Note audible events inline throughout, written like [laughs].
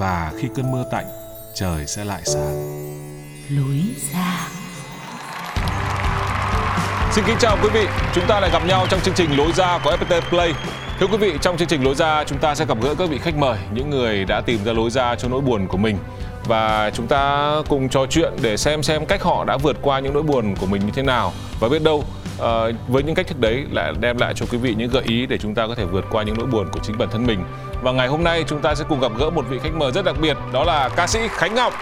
và khi cơn mưa tạnh, trời sẽ lại sáng. lối ra Xin kính chào quý vị, chúng ta lại gặp nhau trong chương trình Lối ra của FPT Play. Thưa quý vị, trong chương trình Lối ra chúng ta sẽ gặp gỡ các vị khách mời, những người đã tìm ra lối ra cho nỗi buồn của mình và chúng ta cùng trò chuyện để xem xem cách họ đã vượt qua những nỗi buồn của mình như thế nào và biết đâu à, với những cách thức đấy lại đem lại cho quý vị những gợi ý để chúng ta có thể vượt qua những nỗi buồn của chính bản thân mình. Và ngày hôm nay chúng ta sẽ cùng gặp gỡ một vị khách mời rất đặc biệt, đó là ca sĩ Khánh Ngọc.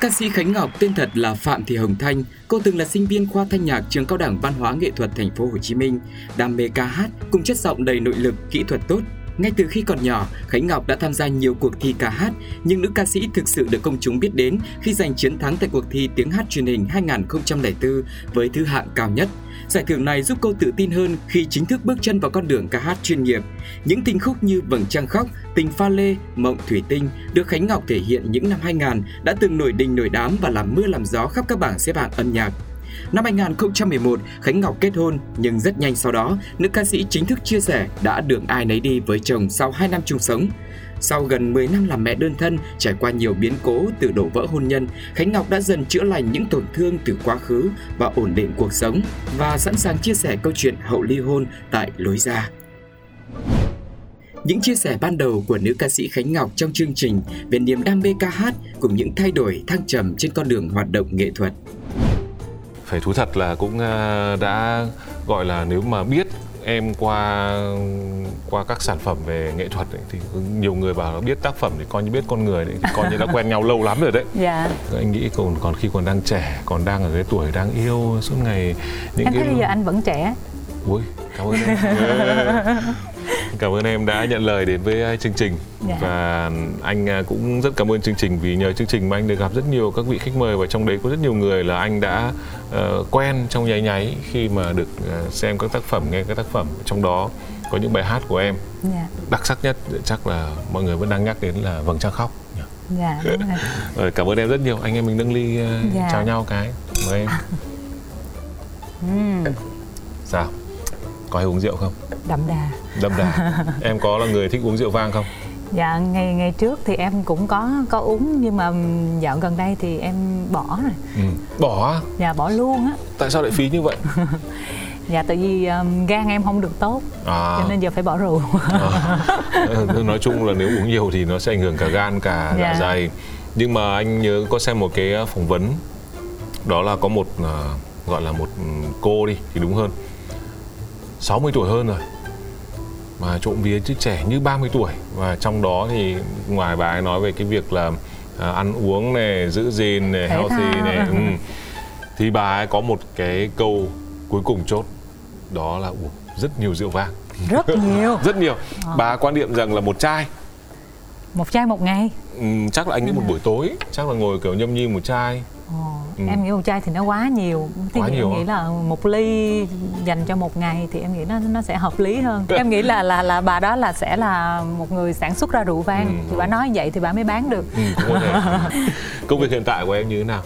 Ca sĩ Khánh Ngọc tên thật là Phạm Thị Hồng Thanh, cô từng là sinh viên khoa thanh nhạc trường cao đẳng văn hóa nghệ thuật thành phố Hồ Chí Minh, đam mê ca hát cùng chất giọng đầy nội lực, kỹ thuật tốt. Ngay từ khi còn nhỏ, Khánh Ngọc đã tham gia nhiều cuộc thi ca hát, nhưng nữ ca sĩ thực sự được công chúng biết đến khi giành chiến thắng tại cuộc thi tiếng hát truyền hình 2004 với thứ hạng cao nhất. Giải thưởng này giúp cô tự tin hơn khi chính thức bước chân vào con đường ca hát chuyên nghiệp. Những tình khúc như Vầng trăng khóc, Tình pha lê, Mộng thủy tinh được Khánh Ngọc thể hiện những năm 2000 đã từng nổi đình nổi đám và làm mưa làm gió khắp các bảng xếp hạng âm nhạc. Năm 2011, Khánh Ngọc kết hôn, nhưng rất nhanh sau đó, nữ ca sĩ chính thức chia sẻ đã đường ai nấy đi với chồng sau 2 năm chung sống. Sau gần 10 năm làm mẹ đơn thân, trải qua nhiều biến cố từ đổ vỡ hôn nhân, Khánh Ngọc đã dần chữa lành những tổn thương từ quá khứ và ổn định cuộc sống và sẵn sàng chia sẻ câu chuyện hậu ly hôn tại Lối Ra. Những chia sẻ ban đầu của nữ ca sĩ Khánh Ngọc trong chương trình về niềm đam mê ca hát cùng những thay đổi thăng trầm trên con đường hoạt động nghệ thuật. Phải thú thật là cũng ờ, đã gọi là nếu mà biết em qua qua các sản phẩm về nghệ thuật ấy, thì nhiều người bảo là biết tác phẩm thì coi như biết con người đấy thì coi như đã quen nhau lâu lắm rồi đấy. [laughs] Dạ. Anh nghĩ còn còn khi còn đang trẻ còn đang ở cái tuổi đang yêu suốt ngày những em cái thấy bây giờ anh vẫn trẻ. Ui, cảm ơn em [laughs] cảm ơn em đã nhận lời đến với uh, chương trình. Dạ. và anh uh, cũng rất cảm ơn chương trình vì nhờ chương trình mà anh được gặp rất nhiều các vị khách mời và trong đấy có rất nhiều người là anh đã uh, quen trong nháy nháy khi mà được uh, xem các tác phẩm nghe các tác phẩm. Trong đó có những bài hát của em. Dạ. Đặc sắc nhất chắc là mọi người vẫn đang nhắc đến là vầng trăng khóc. Dạ đúng rồi. Rồi, [laughs] cảm ơn em rất nhiều. Anh em mình nâng ly uh, Dạ. chào nhau cái. Mời em. [laughs] Ừm, sao có hay uống rượu không? Đậm đà. Đậm đà. [laughs] Em có là người thích uống rượu vang không? Dạ ngày ngày trước thì em cũng có có uống nhưng mà dạo gần đây thì em bỏ rồi. Ừ. bỏ dạ bỏ luôn á. Tại sao lại phí như vậy? [laughs] Dạ tại vì ừm, gan em không được tốt à, cho nên giờ phải bỏ rượu. À. nói chung là nếu uống nhiều thì nó sẽ ảnh hưởng cả gan cả dạ Dạ. dày. Nhưng mà anh nhớ có xem một cái phỏng vấn đó là có một à, gọi là một ừ, cô đi thì đúng hơn 60 tuổi hơn rồi. Mà trộm vía chứ trẻ như 30 tuổi. Và trong đó thì ngoài bà ấy nói về cái việc là à, ăn uống này giữ gìn này Thể healthy thao. này ừ. [laughs] thì bà ấy có một cái câu cuối cùng chốt. Đó là uống rất nhiều rượu vang. Rất nhiều. [laughs] Rất nhiều. Ờ. bà quan niệm rằng là một chai. Một chai một ngày. Ừm, chắc là anh nghĩ một buổi tối. Chắc là ngồi kiểu nhâm nhi một chai Ừ. em nghĩ một chai thì nó quá nhiều. Thì Quá em nhiều nghĩ hả? là một ly dành cho một ngày thì em nghĩ nó nó sẽ hợp lý hơn. Em nghĩ là là là bà đó là sẽ là một người sản xuất ra rượu vang. Ừ, thì bà nói vậy thì bà mới bán được. Ừ, [laughs] công việc hiện tại của em như thế nào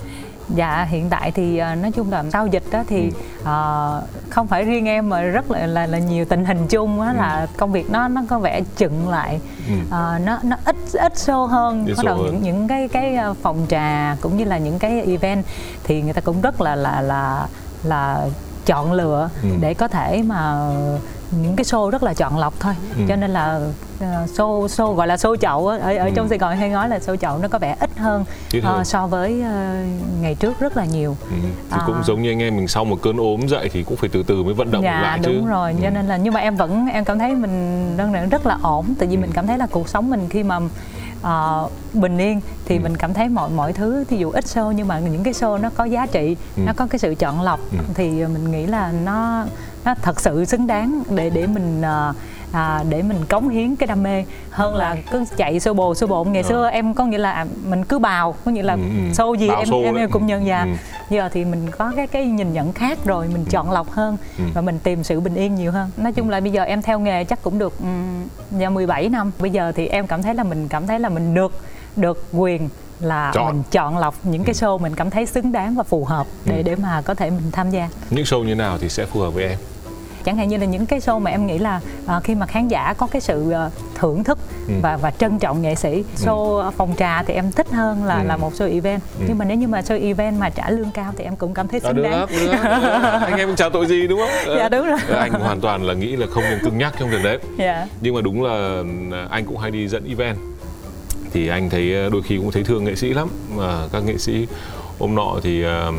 Dạ hiện tại thì ờ, nói chung là sau dịch đó thì ờ, không phải riêng em mà rất là là, là nhiều tình hình chung á là công việc nó nó có vẻ chững lại Ừ. Ờ, nó nó ít ít show hơn Ít bắt đầu hơn. những những cái cái phòng trà cũng như là những cái event thì người ta cũng rất là là là là chọn lựa Ừ. để có thể mà những cái show rất là chọn lọc thôi Ừ. cho nên là ờ, show show gọi là show chậu ở ở Ừ. trong Sài Gòn hay nói là show chậu nó có vẻ ít hơn, hơn. so với ờ, ngày trước rất là nhiều Ừ. Thì cũng À. giống như anh em mình sau một cơn ốm dậy thì cũng phải từ từ mới vận động dạ lại chứ. đúng rồi cho Ừ. nên là nhưng mà em vẫn em cảm thấy mình đang rất là ổn tại vì Ừ. mình cảm thấy là cuộc sống mình khi mà ờ, bình yên thì Ừ. mình cảm thấy mọi mọi thứ thì dù ít show nhưng mà những cái show nó có giá trị Ừ. nó có cái sự chọn lọc Ừ. thì mình nghĩ là nó nó thật sự xứng đáng để để mình ờ, à, để mình cống hiến cái đam mê hơn là cứ chạy xô bồ xô bộn ngày Ờ. xưa em có nghĩa là mình cứ bào có nghĩa là Ừ, ừ. show gì Bào em show em, em cũng nhận ra Ừ. giờ thì mình có cái cái nhìn nhận khác rồi mình chọn lọc hơn Ừ. và mình tìm sự bình yên nhiều hơn nói chung là bây giờ em theo nghề chắc cũng được um, giờ 17 năm bây giờ thì em cảm thấy là mình cảm thấy là mình được được quyền là Chọn. mình chọn lọc những cái Ừ. show mình cảm thấy xứng đáng và phù hợp để Ừ. để mà có thể mình tham gia Những show như nào thì sẽ phù hợp với em? Chẳng hạn như là những cái show mà em nghĩ là à, khi mà khán giả có cái sự à, thưởng thức Ừ. và và trân trọng nghệ sĩ show à, phòng trà thì em thích hơn là Ừ. là một show event Ừ. nhưng mà nếu như mà show event mà trả lương cao thì em cũng cảm thấy À, xứng đáng được, được. anh em chào tội gì đúng không? [laughs] Dạ, đúng rồi. Anh hoàn toàn là nghĩ là không nên cứng nhắc trong việc đấy. dạ Nhưng mà đúng là anh cũng hay đi dẫn event thì anh thấy đôi khi cũng thấy thương nghệ sĩ lắm mà các nghệ sĩ hôm nọ thì ờ,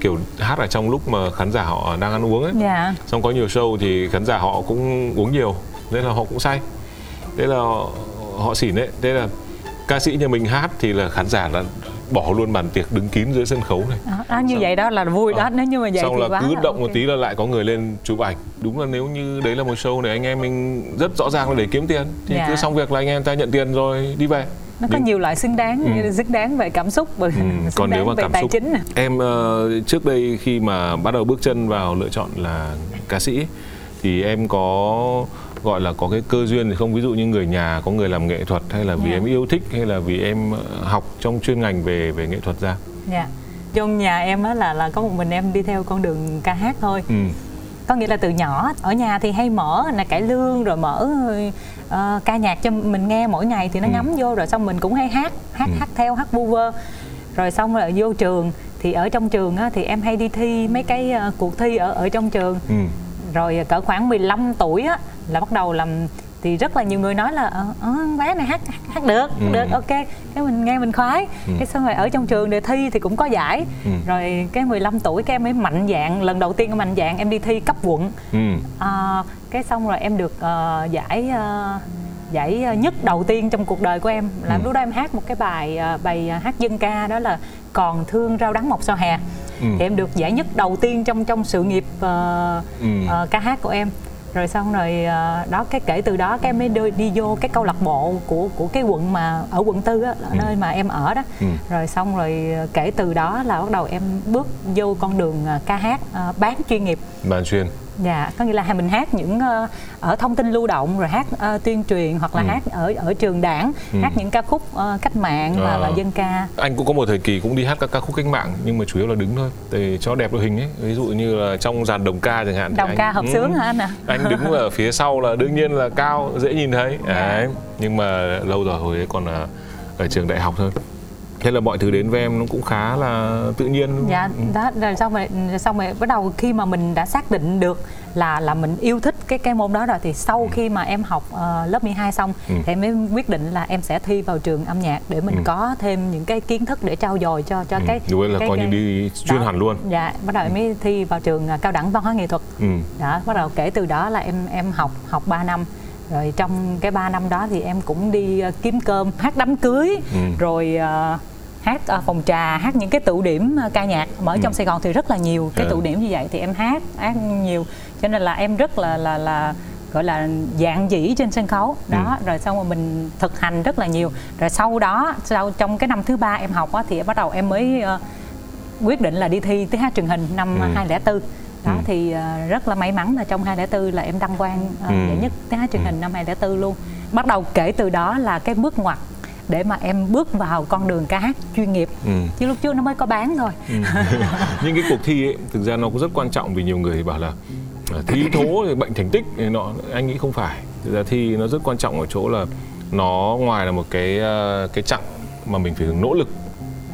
kiểu hát ở trong lúc mà khán giả họ đang ăn uống ấy. Dạ. Xong có nhiều show thì khán giả họ cũng uống nhiều nên là họ cũng say. Thế là họ, họ xỉn đấy thế là ca sĩ nhà mình hát thì là khán giả là bỏ luôn bàn tiệc đứng kín dưới sân khấu này. À, à, như Xong- vậy đó là vui đó. Ờ. nếu như mà vậy xong thì là quá cứ động một ok. tí là lại có người lên chụp ảnh. Đúng là nếu như đấy là một show này anh em mình rất rõ ràng là để kiếm tiền thì Dạ. cứ xong việc là anh em ta nhận tiền rồi đi về nó có nhiều loại xứng đáng Ừ. như xứng đáng về cảm xúc và Ừ, còn nếu mà cảm tài xúc chính nè. em ờ, trước đây khi mà bắt đầu bước chân vào lựa chọn là ca sĩ thì em có gọi là có cái cơ duyên thì không ví dụ như người nhà có người làm nghệ thuật hay là vì Dạ. em yêu thích hay là vì em ờ, học trong chuyên ngành về về nghệ thuật ra dạ trong nhà em á là là có một mình em đi theo con đường ca hát thôi ừ. Có nghĩa là từ nhỏ ở nhà thì hay mở là cải lương rồi mở ờ, ca nhạc cho mình nghe mỗi ngày thì nó Ừ. ngấm vô rồi xong mình cũng hay hát hát Ừ. hát theo hát vu vơ rồi xong rồi vô trường thì ở trong trường á, thì em hay đi thi mấy cái ờ, cuộc thi ở ở trong trường Ừ. rồi cỡ khoảng 15 tuổi á là bắt đầu làm thì rất là nhiều người nói là ờ, ờ, bé này hát hát được Ừ. được ok cái mình nghe mình khoái Ừ. cái xong rồi ở trong trường để thi thì cũng có giải Ừ. rồi cái 15 tuổi cái em mới mạnh dạng lần đầu tiên em mạnh dạng em đi thi cấp quận Ừ. À, cái xong rồi em được ờ, giải ờ, giải nhất đầu tiên trong cuộc đời của em là Ừ. lúc đó em hát một cái bài bài hát dân ca đó là còn thương rau đắng mọc sau hè Ừ. thì em được giải nhất đầu tiên trong trong sự nghiệp ờ, Ừ. ờ, ca hát của em rồi xong rồi ờ, đó cái kể từ đó cái em mới đi, đi vô cái câu lạc bộ của của cái quận mà ở quận tư á Ừ. nơi mà em ở đó Ừ. rồi xong rồi ờ, kể từ đó là bắt đầu em bước vô con đường ờ, ca hát bán chuyên nghiệp bàn chuyên Dạ, có nghĩa là mình hát những ờ, ở thông tin lưu động rồi hát ờ, tuyên truyền hoặc là Ừ. hát ở ở trường đảng, Ừ. hát những ca khúc ờ, cách mạng và, Ờ. và dân ca. anh cũng có một thời kỳ cũng đi hát các ca khúc cách mạng nhưng mà chủ yếu là đứng thôi để cho đẹp đội hình ấy ví dụ như là trong dàn đồng ca chẳng hạn Đồng anh- ca hợp ừ, sướng hả anh ạ? anh đứng ở phía sau là đương nhiên là cao dễ nhìn thấy Dạ. đấy nhưng mà lâu rồi hồi ấy còn ở trường đại học thôi thế là mọi thứ đến với em nó cũng khá là tự nhiên Dạ, Ừ. đó rồi xong rồi xong rồi bắt đầu khi mà mình đã xác định được là là mình yêu thích cái cái môn đó rồi thì sau khi mà em học ờ, lớp 12 xong Ừ. thì em mới quyết định là em sẽ thi vào trường âm nhạc để mình Ừ. có thêm những cái kiến thức để trau dồi cho cho Ừ, cái ấy là cái- coi như cái- đi chuyên đó. hẳn luôn Dạ, bắt đầu em mới thi vào trường ờ, cao đẳng văn hóa nghệ thuật. ừ. đó bắt đầu kể từ đó là em em học học 3 năm rồi trong cái 3 năm đó thì em cũng đi ờ, kiếm cơm hát đám cưới Ừ. rồi ờ, hát ờ, phòng trà hát những cái tụ điểm ờ, ca nhạc mà ở trong Ừ. Sài Gòn thì rất là nhiều cái Dạ. tụ điểm như vậy thì em hát hát nhiều cho nên là em rất là là là gọi là dạng dĩ trên sân khấu đó Ừ. rồi xong rồi mình thực hành rất là nhiều rồi sau đó sau trong cái năm thứ ba em học á, thì bắt đầu em mới ờ, quyết định là đi thi tiếng hát truyền hình năm Ừ. 2004 đó Ừ. thì ờ, rất là may mắn là trong 2004 là em đăng quang uh, Ừ. giải nhất tiếng hát truyền Ừ. hình năm 2004 luôn bắt đầu kể từ đó là cái bước ngoặt để mà em bước vào con đường ca hát chuyên nghiệp. Ừ. chứ lúc trước nó mới có bán thôi. [laughs] Nhưng cái cuộc thi ấy thực ra nó cũng rất quan trọng vì nhiều người thì bảo là à, thi thố thì bệnh thành tích này nọ anh nghĩ không phải. Thực ra thi nó rất quan trọng ở chỗ là nó ngoài là một cái ờ, cái chặng mà mình phải nỗ lực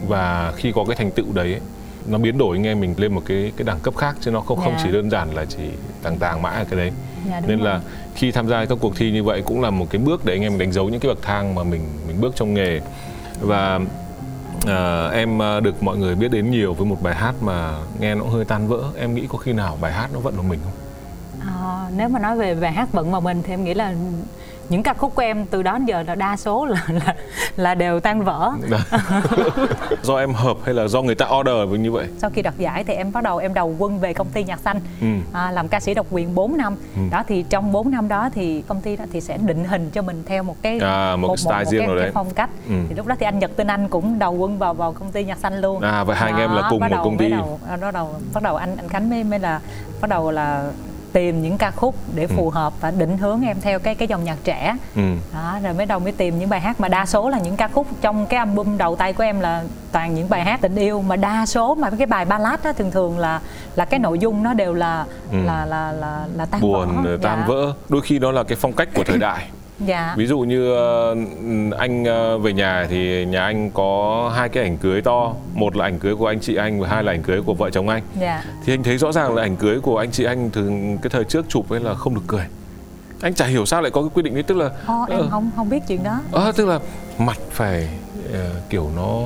và khi có cái thành tựu đấy ấy, nó biến đổi anh em mình lên một cái cái đẳng cấp khác chứ nó không không Dạ. chỉ đơn giản là chỉ tàng tàng mãi ở cái đấy Dạ, nên rồi. là khi tham gia các cuộc thi như vậy cũng là một cái bước để anh em đánh dấu những cái bậc thang mà mình mình bước trong nghề. Và à, em à, được mọi người biết đến nhiều với một bài hát mà nghe nó hơi tan vỡ. Em nghĩ có khi nào bài hát nó vận vào mình không? Ờ, nếu mà nói về bài hát vận vào mình thì em nghĩ là những ca khúc của em từ đó đến giờ là đa số là là, là đều tan vỡ [laughs] do em hợp hay là do người ta order như vậy sau khi đoạt giải thì em bắt đầu em đầu quân về công ty nhạc xanh Ừ. à, làm ca sĩ độc quyền 4 năm đó thì trong 4 năm đó thì công ty đó thì sẽ định hình cho mình theo một cái À, một cái style riêng cái, nào cái đấy. phong cách Ừ. thì lúc đó thì anh Nhật Tinh Anh cũng đầu quân vào vào công ty nhạc xanh luôn À, vậy hai anh em là cùng một đầu công ty. bắt đầu, bắt đầu bắt đầu anh anh Khánh mới mới là bắt đầu là tìm những ca khúc để phù hợp và định hướng em theo cái cái dòng nhạc trẻ ừ. đó rồi mới đầu mới tìm những bài hát mà đa số là những ca khúc trong cái album đầu tay của em là toàn những bài hát tình yêu mà đa số mà cái bài ballad đó thường thường là là cái nội dung nó đều là Ừ. là là là là tan buồn vỡ tan dạ. vỡ đôi khi đó là cái phong cách của thời đại dạ. Ví dụ như ờ, anh ờ, về nhà thì nhà anh có hai cái ảnh cưới to. Một là ảnh cưới của anh chị anh và hai là ảnh cưới của vợ chồng anh. Dạ. Thì anh thấy rõ ràng là ảnh cưới của anh chị anh thường cái thời trước chụp ấy là không được cười. Anh chả hiểu sao lại có cái quy định ấy tức là Ô, em ờ, không không biết chuyện đó. Ờ, tức là mặt phải ờ, kiểu nó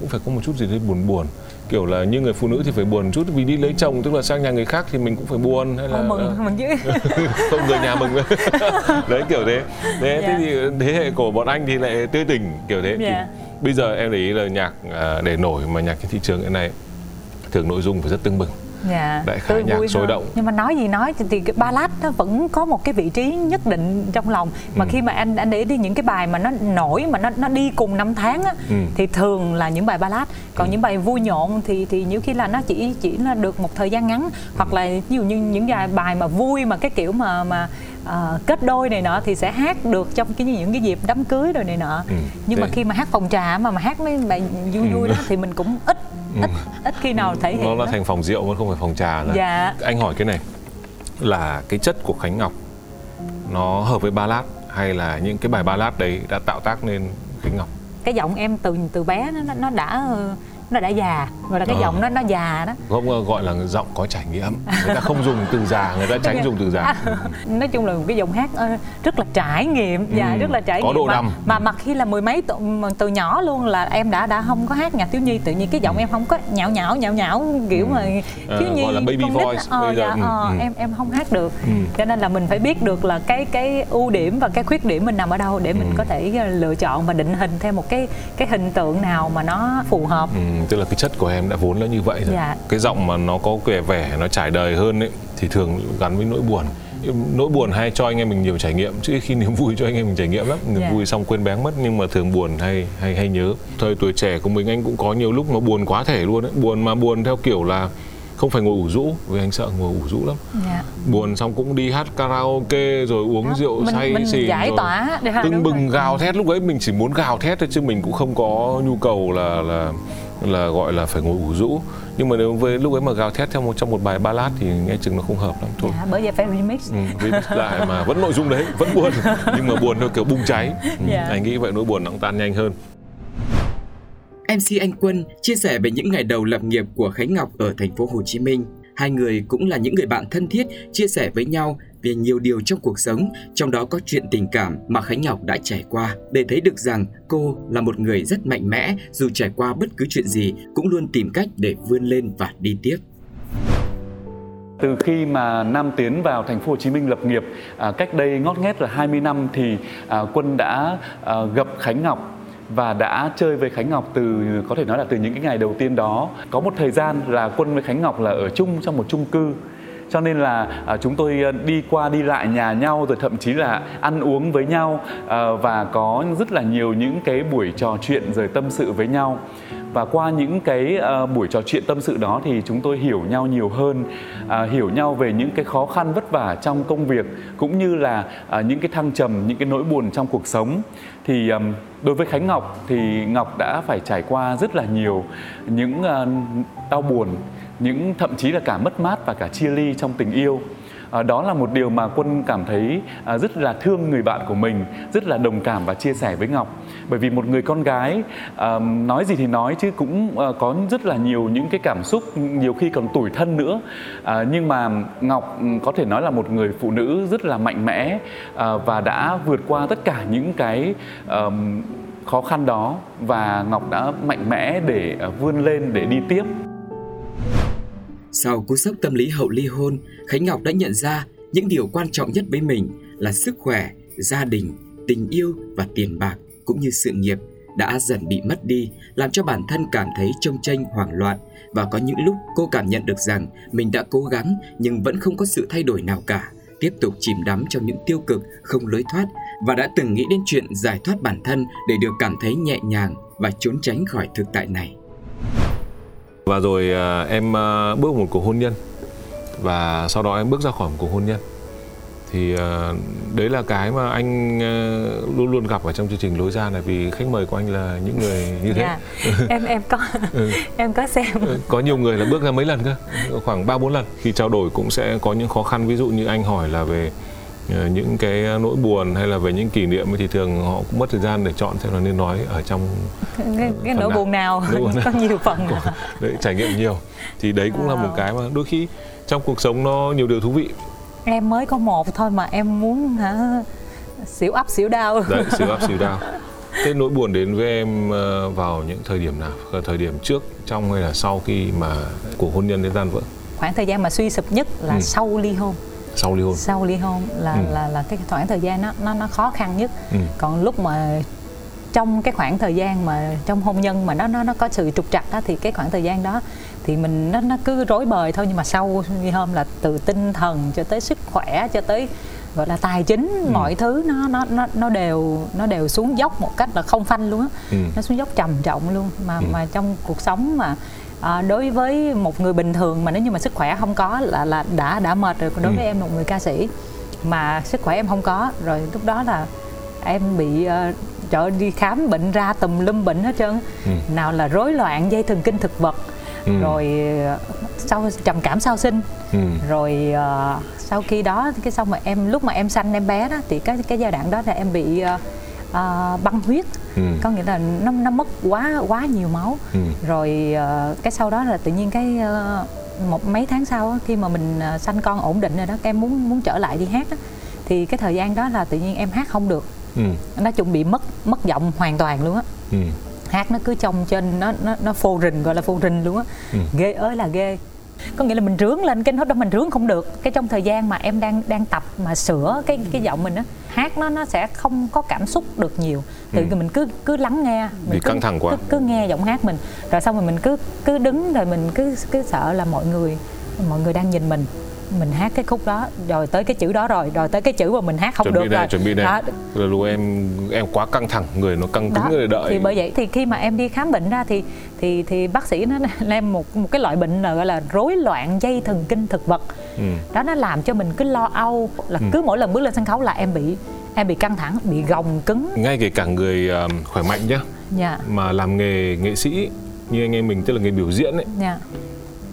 cũng phải có một chút gì đấy buồn buồn kiểu là như người phụ nữ thì phải buồn chút vì đi lấy chồng tức là sang nhà người khác thì mình cũng phải buồn hay là Ô, ờ, mừng [laughs] mừng chứ [laughs] không người nhà mừng. [laughs] Đấy kiểu thế. Thế Dạ. thế thì thế hệ của bọn anh thì lại tươi tỉnh kiểu thế. Dạ. thì bây giờ em để ý là nhạc à, để nổi mà nhạc trên thị trường hiện nay thường nội dung phải rất tưng bừng dạ Đại khái tươi nhạc sôi động. nhưng mà nói gì nói thì cái ballad nó vẫn có một cái vị trí nhất định trong lòng mà Ừ. khi mà anh anh để đi những cái bài mà nó nổi mà nó nó đi cùng năm tháng á Ừ. thì thường là những bài ballad còn Ừ. những bài vui nhộn thì thì nhiều khi là nó chỉ chỉ là được một thời gian ngắn hoặc là ví dụ như những bài bài mà vui mà cái kiểu mà mà ờ, kết đôi này nọ thì sẽ hát được trong cái những cái dịp đám cưới rồi này nọ Ừ. nhưng mà Thế- khi mà hát phòng trà mà mà hát mấy bài vui vui đó thì mình cũng ít ít ít khi nào thể hiện Ừ. nó là đó. thành phòng rượu mà không phải phòng trà nữa Dạ. anh hỏi cái này là cái chất của Khánh Ngọc nó hợp với ballad hay là những cái bài ballad đấy đã tạo tác nên Khánh Ngọc cái giọng em từ từ bé nó nó- đã nó đã già rồi là cái Ờ. giọng nó nó già đó không ờ, gọi là giọng có trải nghiệm người ta không dùng từ già người ta tránh dùng từ già À, [laughs] nói chung là một cái giọng hát ờ, rất là trải nghiệm và Ừ, rất là trải có nghiệm độ mà, đầm. mà mà khi là mười mấy mà từ nhỏ luôn là em đã đã không có hát nhạc thiếu nhi tự nhiên cái giọng em không có nhão nhão nhão nhão kiểu mà Ờ, thiếu nhi gọi là baby voice ờ, bây giờ, dạ, ừ, ờ, ừ. em em không hát được Ừ. cho nên là mình phải biết được là cái cái ưu điểm và cái khuyết điểm mình nằm ở đâu để mình Ừ. có thể lựa chọn và định hình theo một cái cái hình tượng nào mà nó phù hợp Ừ, tức là cái chất của em đã vốn là như vậy rồi. Dạ. Cái giọng mà nó có vẻ vẻ nó trải đời hơn ấy thì thường gắn với nỗi buồn. Nỗi buồn hay cho anh em mình nhiều trải nghiệm chứ khi niềm vui cho anh em mình trải nghiệm lắm. Niềm Dạ. vui xong quên bén mất nhưng mà thường buồn hay hay hay nhớ. Thời tuổi trẻ của mình anh cũng có nhiều lúc nó buồn quá thể luôn ấy. Buồn mà buồn theo kiểu là không phải ngồi ủ rũ vì anh sợ ngồi ủ rũ lắm. dạ. Buồn xong cũng đi hát karaoke rồi uống Đó, rượu mình- say mình xỉn giải rồi tỏa tưng bừng rồi. gào thét lúc ấy mình chỉ muốn gào thét thôi chứ mình cũng không có nhu cầu là là là gọi là phải ngồi ủ rũ. Nhưng mà nếu với lúc ấy mà gào thét theo một trong một bài ballad thì nghe chừng nó không hợp lắm thôi. Dạ, bởi vậy phải remix. Ừ, remix lại mà vẫn nội dung đấy vẫn buồn. [laughs] Nhưng mà buồn theo kiểu bùng cháy. Ừ, Dạ. anh nghĩ vậy nỗi buồn nó cũng tan nhanh hơn. MC Anh Quân chia sẻ về những ngày đầu lập nghiệp của Khánh Ngọc ở thành phố Hồ Chí Minh. Hai người cũng là những người bạn thân thiết, chia sẻ với nhau về nhiều điều trong cuộc sống, trong đó có chuyện tình cảm mà Khánh Ngọc đã trải qua, để thấy được rằng cô là một người rất mạnh mẽ, dù trải qua bất cứ chuyện gì cũng luôn tìm cách để vươn lên và đi tiếp. Từ khi mà Nam tiến vào thành phố Hồ Chí Minh lập nghiệp à, cách đây ngót nghét là 20 năm thì à, Quân đã à, gặp Khánh Ngọc và đã chơi với Khánh Ngọc từ có thể nói là từ những cái ngày đầu tiên đó. Có một thời gian là Quân với Khánh Ngọc là ở chung trong một chung cư cho nên là à, chúng tôi à, đi qua đi lại nhà nhau rồi thậm chí là ăn uống với nhau à, và có rất là nhiều những cái buổi trò chuyện rồi tâm sự với nhau và qua những cái uh, buổi trò chuyện tâm sự đó thì chúng tôi hiểu nhau nhiều hơn uh, hiểu nhau về những cái khó khăn vất vả trong công việc cũng như là uh, những cái thăng trầm những cái nỗi buồn trong cuộc sống. Thì um, đối với Khánh Ngọc thì Ngọc đã phải trải qua rất là nhiều những uh, đau buồn những thậm chí là cả mất mát và cả chia ly trong tình yêu à, đó là một điều mà quân cảm thấy à, rất là thương người bạn của mình rất là đồng cảm và chia sẻ với ngọc. Bởi vì một người con gái à, nói gì thì nói chứ cũng à, có rất là nhiều những cái cảm xúc nhiều khi còn tủi thân nữa. À, nhưng mà ngọc ừ, có thể nói là một người phụ nữ rất là mạnh mẽ à, và đã vượt qua tất cả những cái khó khăn đó. Và Ngọc đã mạnh mẽ để vươn lên để đi tiếp. Sau cú sốc tâm lý hậu ly hôn, Khánh Ngọc đã nhận ra những điều quan trọng nhất với mình là sức khỏe, gia đình, tình yêu và tiền bạc cũng như sự nghiệp đã dần bị mất đi, làm cho bản thân cảm thấy trông tranh hoảng loạn và có những lúc cô cảm nhận được rằng mình đã cố gắng nhưng vẫn không có sự thay đổi nào cả, tiếp tục chìm đắm trong những tiêu cực không lối thoát và đã từng nghĩ đến chuyện giải thoát bản thân để được cảm thấy nhẹ nhàng và trốn tránh khỏi thực tại này. Và rồi à, em à, bước một cuộc hôn nhân và sau đó em bước ra khỏi một cuộc hôn nhân thì uh, đấy là cái mà anh luôn luôn gặp ở trong chương trình lối ra này vì khách mời của anh là những người như thế. Yeah. Dạ. em em có [laughs] ừ. em có xem. Ừ, có nhiều người là bước ra mấy lần cơ, khoảng 3 4 lần. Khi trao đổi cũng sẽ có những khó khăn ví dụ như anh hỏi là về những cái nỗi buồn hay là về những kỷ niệm thì thường họ cũng mất thời gian để chọn xem là nên nói ở trong cái, cái nỗi buồn nào? [laughs] Có nhiều phần [laughs] đấy trải nghiệm nhiều. Thì đấy cũng wow. là một cái mà đôi khi trong cuộc sống nó nhiều điều thú vị. Em mới có một thôi mà em muốn hả xỉu ấp xỉu đau. Đấy xỉu ấp xỉu đau. [laughs] Thế nỗi buồn đến với em ờ, vào những thời điểm nào? Thời điểm trước trong hay là sau khi mà cuộc hôn nhân đến tan vỡ? Khoảng thời gian mà suy sụp nhất là ừ. sau ly hôn sau ly hôn sau ly hôn là ừ. là là cái khoảng thời gian nó nó nó khó khăn nhất ừ. còn lúc mà trong cái khoảng thời gian mà trong hôn nhân mà nó nó nó có sự trục trặc đó thì cái khoảng thời gian đó thì mình nó nó cứ rối bời thôi nhưng mà sau như hôm là từ tinh thần cho tới sức khỏe cho tới gọi là tài chính ừ. mọi thứ nó nó nó nó đều nó đều xuống dốc một cách là không phanh luôn á ừ. nó xuống dốc trầm trọng luôn mà ừ. mà trong cuộc sống mà à, đối với một người bình thường mà nếu như mà sức khỏe không có là là đã đã mệt rồi đối ừ. với em một người ca sĩ mà sức khỏe em không có rồi lúc đó là em bị uh, trời đi khám bệnh ra tùm lum bệnh hết trơn ừ. nào là rối loạn dây thần kinh thực vật ừ. rồi ờ, sau trầm cảm sau sinh ừ. rồi uh, sau khi đó cái xong mà em lúc mà em sanh em bé đó thì cái cái giai đoạn đó là em bị uh, uh, băng huyết ừ. có nghĩa là nó nó mất quá quá nhiều máu ừ. rồi uh, cái sau đó là tự nhiên cái uh, một mấy tháng sau khi mà mình uh, sanh con ổn định rồi đó em muốn muốn trở lại đi hát đó, thì cái thời gian đó là tự nhiên em hát không được ừ. nó chuẩn bị mất mất giọng hoàn toàn luôn á ừ. hát nó cứ trong trên nó nó nó phô rình gọi là phô rình luôn á ừ. ghê ơi là ghê có nghĩa là mình rướng lên cái nốt đó mình rướng không được. Cái trong thời gian mà em đang đang tập mà sửa cái cái giọng mình á hát nó nó sẽ không có cảm xúc được nhiều. Từ ừ. mình cứ cứ lắng nghe mình Vì cứ, căng thẳng quá. cứ, cứ nghe giọng hát mình. Rồi xong rồi mình cứ cứ đứng rồi mình cứ cứ sợ là mọi người mọi người đang nhìn mình mình hát cái khúc đó rồi tới cái chữ đó rồi rồi tới cái chữ mà mình hát không chuẩn được đây, rồi chuẩn bị đây đó. rồi lúc em em quá căng thẳng người nó căng cứng người đợi thì bởi vậy thì khi mà em đi khám bệnh ra thì thì thì bác sĩ nó [laughs] là em một một cái loại bệnh là gọi là rối loạn dây thần kinh thực vật ừ. đó nó làm cho mình cứ lo âu là ừ. cứ mỗi lần bước lên sân khấu là em bị em bị căng thẳng bị gồng cứng ngay kể cả người uh, khỏe mạnh nhá dạ. mà làm nghề nghệ sĩ như anh em mình tức là nghề biểu diễn ấy dạ.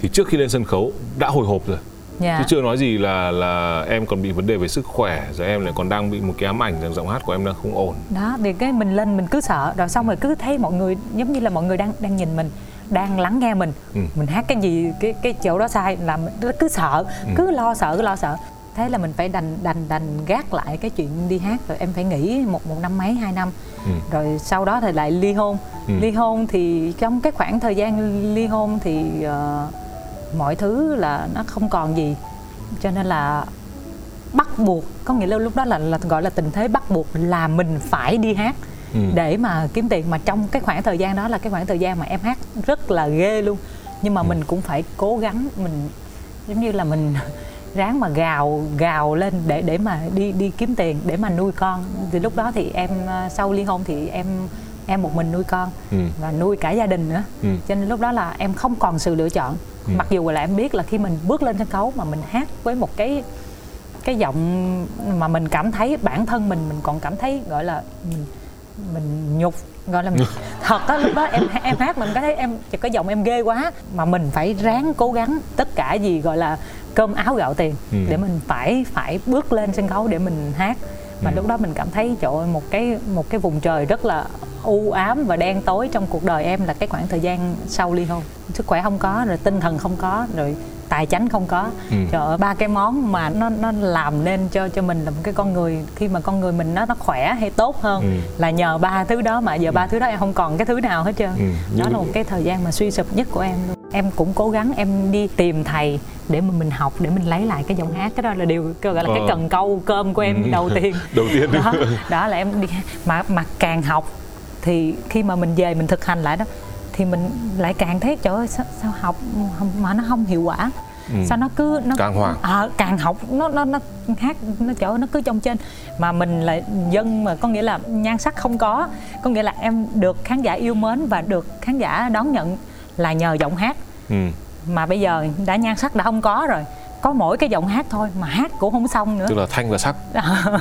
thì trước khi lên sân khấu đã hồi hộp rồi yeah. Dạ. chứ chưa nói gì là là em còn bị vấn đề về sức khỏe rồi em lại còn đang bị một cái ám ảnh rằng giọng hát của em đang không ổn đó thì cái mình lên mình cứ sợ rồi xong rồi cứ thấy mọi người giống như là mọi người đang đang nhìn mình đang lắng nghe mình ừ. mình hát cái gì cái cái chỗ đó sai là mình cứ sợ ừ. cứ lo sợ cứ lo sợ thế là mình phải đành đành đành gác lại cái chuyện đi hát rồi em phải nghỉ một một năm mấy hai năm ừ. rồi sau đó thì lại ly hôn ừ. ly hôn thì trong cái khoảng thời gian ly hôn thì uh, mọi thứ là nó không còn gì cho nên là bắt buộc có nghĩa là lúc đó là, là gọi là tình thế bắt buộc là mình phải đi hát ừ. để mà kiếm tiền mà trong cái khoảng thời gian đó là cái khoảng thời gian mà em hát rất là ghê luôn nhưng mà ừ. mình cũng phải cố gắng mình giống như là mình [laughs] ráng mà gào gào lên để để mà đi đi kiếm tiền để mà nuôi con thì lúc đó thì em ờ, sau ly hôn thì em em một mình nuôi con ừ. và nuôi cả gia đình nữa ừ. cho nên lúc đó là em không còn sự lựa chọn ừ. mặc dù là em biết là khi mình bước lên sân khấu mà mình hát với một cái cái giọng mà mình cảm thấy bản thân mình mình còn cảm thấy gọi là mình mình nhục gọi là mình, [laughs] thật á lúc đó em em hát mình có thấy em cái giọng em ghê quá mà mình phải ráng cố gắng tất cả gì gọi là cơm áo gạo tiền Ừ. để mình phải phải bước lên sân khấu để mình hát mà Ừ. lúc đó mình cảm thấy trời ơi, một cái một cái vùng trời rất là u ám và đen tối trong cuộc đời em là cái khoảng thời gian sau ly hôn sức khỏe không có rồi tinh thần không có rồi tài chánh không có Ừ. trời ơi ba cái món mà nó nó làm nên cho cho mình là một cái con người khi mà con người mình nó nó khỏe hay tốt hơn Ừ. là nhờ ba thứ đó mà giờ ba thứ đó em không còn cái thứ nào hết trơn Ừ. đó là một cái thời gian mà suy sụp nhất của em luôn em cũng cố gắng em đi tìm thầy để mà mình học để mình lấy lại cái giọng hát cái đó là điều gọi là cái Ờ. cần câu cơm của em Ừ. đầu tiên [laughs] Đầu tiên. đó đó là em đi mà mà càng học thì khi mà mình về mình thực hành lại đó thì mình lại càng thấy trời ơi sao, sao học mà nó không hiệu quả Ừ. sao nó cứ nó Càng hoảng. Ờ, càng học nó nó nó hát nó chỗ nó cứ trong trên mà mình là dân mà có nghĩa là nhan sắc không có có nghĩa là em được khán giả yêu mến và được khán giả đón nhận là nhờ giọng hát Ừ. mà bây giờ đã nhan sắc đã không có rồi có mỗi cái giọng hát thôi mà hát cũng không xong nữa. Tức là thanh và sắc.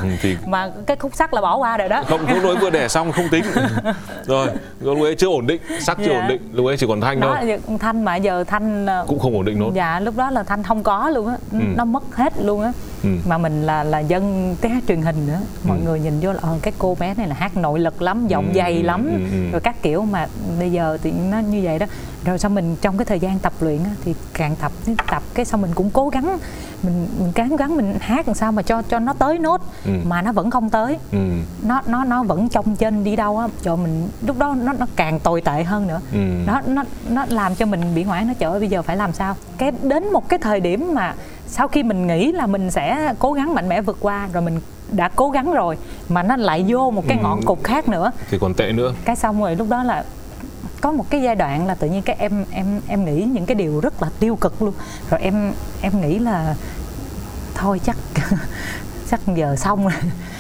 Ừ, thì [laughs] mà cái khúc sắc là bỏ qua rồi đó. Không lúc đấy vừa đẻ xong không tính. [laughs] Rồi lúc ấy chưa ổn định sắc chưa Dạ. ổn định lúc ấy chỉ còn thanh đó thôi. thanh mà giờ thanh ờ, cũng không ổn định nốt. dạ lúc đó là thanh không có luôn á. Ừ. nó mất hết luôn á Ừ. mà mình là là dân tiếng hát truyền hình nữa mọi Ừ. người nhìn vô là ờ, cái cô bé này là hát nội lực lắm giọng Ừ, dày ừ, lắm ừ, ừ. rồi các kiểu mà bây giờ thì nó như vậy đó rồi xong mình trong cái thời gian tập luyện á, thì càng tập tập cái xong mình cũng cố gắng mình mình cố gắng mình hát làm sao mà cho cho nó tới nốt Ừ. mà nó vẫn không tới ừ. nó nó nó vẫn trong trên đi đâu á cho mình lúc đó nó nó càng tồi tệ hơn nữa Ừ. nó nó nó làm cho mình bị hoảng nó ơi bây giờ phải làm sao cái đến một cái thời điểm mà sau khi mình nghĩ là mình sẽ cố gắng mạnh mẽ vượt qua rồi mình đã cố gắng rồi mà nó lại vô một cái Ừ. ngọn cụt khác nữa. Thì còn tệ nữa. Cái xong rồi lúc đó là có một cái giai đoạn là tự nhiên cái em em em nghĩ những cái điều rất là tiêu cực luôn. Rồi em em nghĩ là thôi chắc [laughs] chắc giờ xong rồi.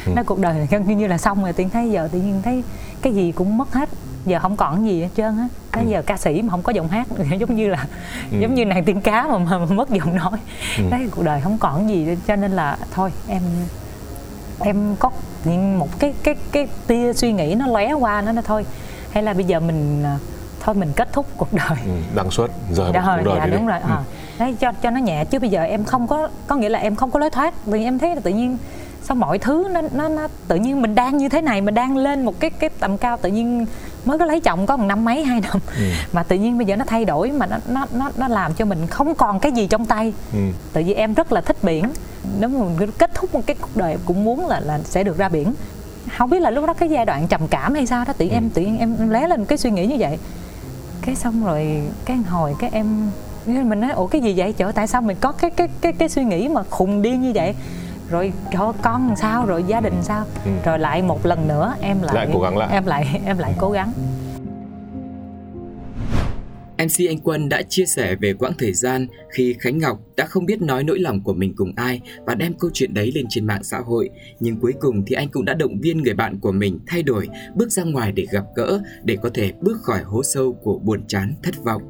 Ừ. nó cuộc đời này gần như là xong rồi tiên thấy giờ tự nhiên thấy cái gì cũng mất hết giờ không còn gì hết trơn á bây Ừ. giờ ca sĩ mà không có giọng hát [laughs] giống như là Ừ. giống như nàng tiên cá mà, mà, mà mất giọng nói Ừ. đấy cuộc đời không còn gì cho nên là thôi em em có một cái cái cái tia suy nghĩ nó lóe qua nó nói thôi hay là bây giờ mình à, thôi mình kết thúc cuộc đời ừ. đăng xuất rời dạ, cuộc đời dạ đúng đi. rồi Ừ. ờ. đấy cho cho nó nhẹ chứ bây giờ em không có có nghĩa là em không có lối thoát nhiên em thấy là tự nhiên sao mọi thứ nó nó nó tự nhiên mình đang như thế này mình đang lên một cái cái tầm cao tự nhiên mới có lấy chồng có một năm mấy hai năm. Ừ. mà tự nhiên bây giờ nó thay đổi mà nó nó nó nó làm cho mình không còn cái gì trong tay. Ừ. tự nhiên em rất là thích biển. Nếu mà mình kết thúc một cái cuộc đời em cũng muốn là là sẽ được ra biển. Không biết là lúc đó cái giai đoạn trầm cảm hay sao đó tự nhiên em tự nhiên em lé lên cái suy nghĩ như vậy. Cái xong rồi cái hồi cái em mình nói ủa cái gì vậy? Trời tại sao mình có cái cái cái cái suy nghĩ mà khùng điên như vậy rồi ơi, con làm sao rồi gia đình sao Ừ. rồi lại một lần nữa em lại Lại cố gắng lại. em lại em lại cố gắng MC Anh Quân đã chia sẻ về quãng thời gian khi Khánh Ngọc đã không biết nói nỗi lòng của mình cùng ai và đem câu chuyện đấy lên trên mạng xã hội. Nhưng cuối cùng thì anh cũng đã động viên người bạn của mình thay đổi, bước ra ngoài để gặp gỡ, để có thể bước khỏi hố sâu của buồn chán, thất vọng.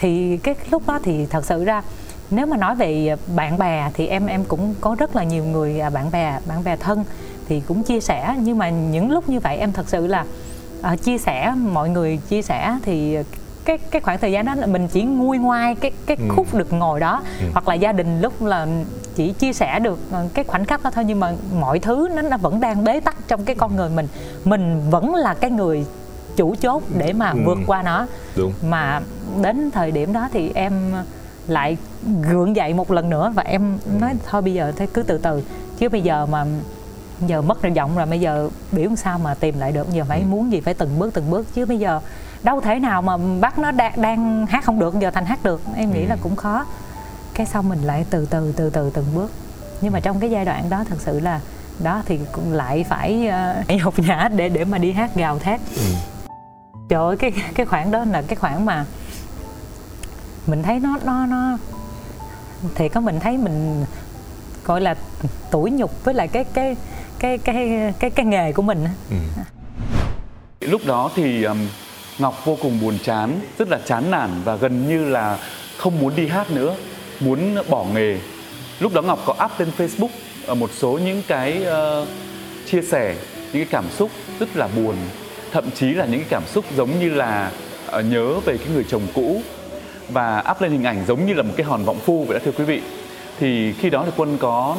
thì cái lúc đó thì thật sự ra nếu mà nói về bạn bè thì em em cũng có rất là nhiều người à, bạn bè bạn bè thân thì cũng chia sẻ nhưng mà những lúc như vậy em thật sự là à, chia sẻ mọi người chia sẻ thì cái cái khoảng thời gian đó là mình chỉ nguôi ngoai cái cái Ừ. khúc được ngồi đó Ừ. hoặc là gia đình lúc là chỉ chia sẻ được ờ, cái khoảnh khắc đó thôi nhưng mà mọi thứ nó, nó vẫn đang bế tắc trong cái con người mình mình vẫn là cái người chủ chốt để mà Ừ. vượt qua nó đúng mà đến thời điểm đó thì em lại gượng dậy một lần nữa và em nói thôi bây giờ thế cứ từ từ. Chứ bây giờ mà giờ mất rồi giọng rồi bây giờ biểu sao mà tìm lại được giờ phải muốn gì phải từng bước từng bước. Chứ bây giờ đâu thể nào mà bắt nó đang, đang hát không được giờ thành hát được. Em nghĩ Ừ. là cũng khó. Cái xong mình lại từ từ từ từ từng bước. Nhưng mà trong cái giai đoạn đó thật sự là đó thì cũng lại phải uh, [laughs] nhục nhã để để mà đi hát gào thét. Ừ. trời ơi cái cái khoảng đó là cái khoảng mà mình thấy nó nó nó thì có mình thấy mình gọi là tủi nhục với lại cái cái cái cái cái cái nghề của mình. Ừ. Lúc đó thì um, Ngọc vô cùng buồn chán, rất là chán nản và gần như là không muốn đi hát nữa, muốn bỏ nghề. Lúc đó Ngọc có up lên Facebook ở một số những cái uh, chia sẻ, những cái cảm xúc rất là buồn, thậm chí là những cái cảm xúc giống như là uh, nhớ về cái người chồng cũ và up lên hình ảnh giống như là một cái hòn vọng phu vậy đó thưa quý vị. Thì khi đó thì quân có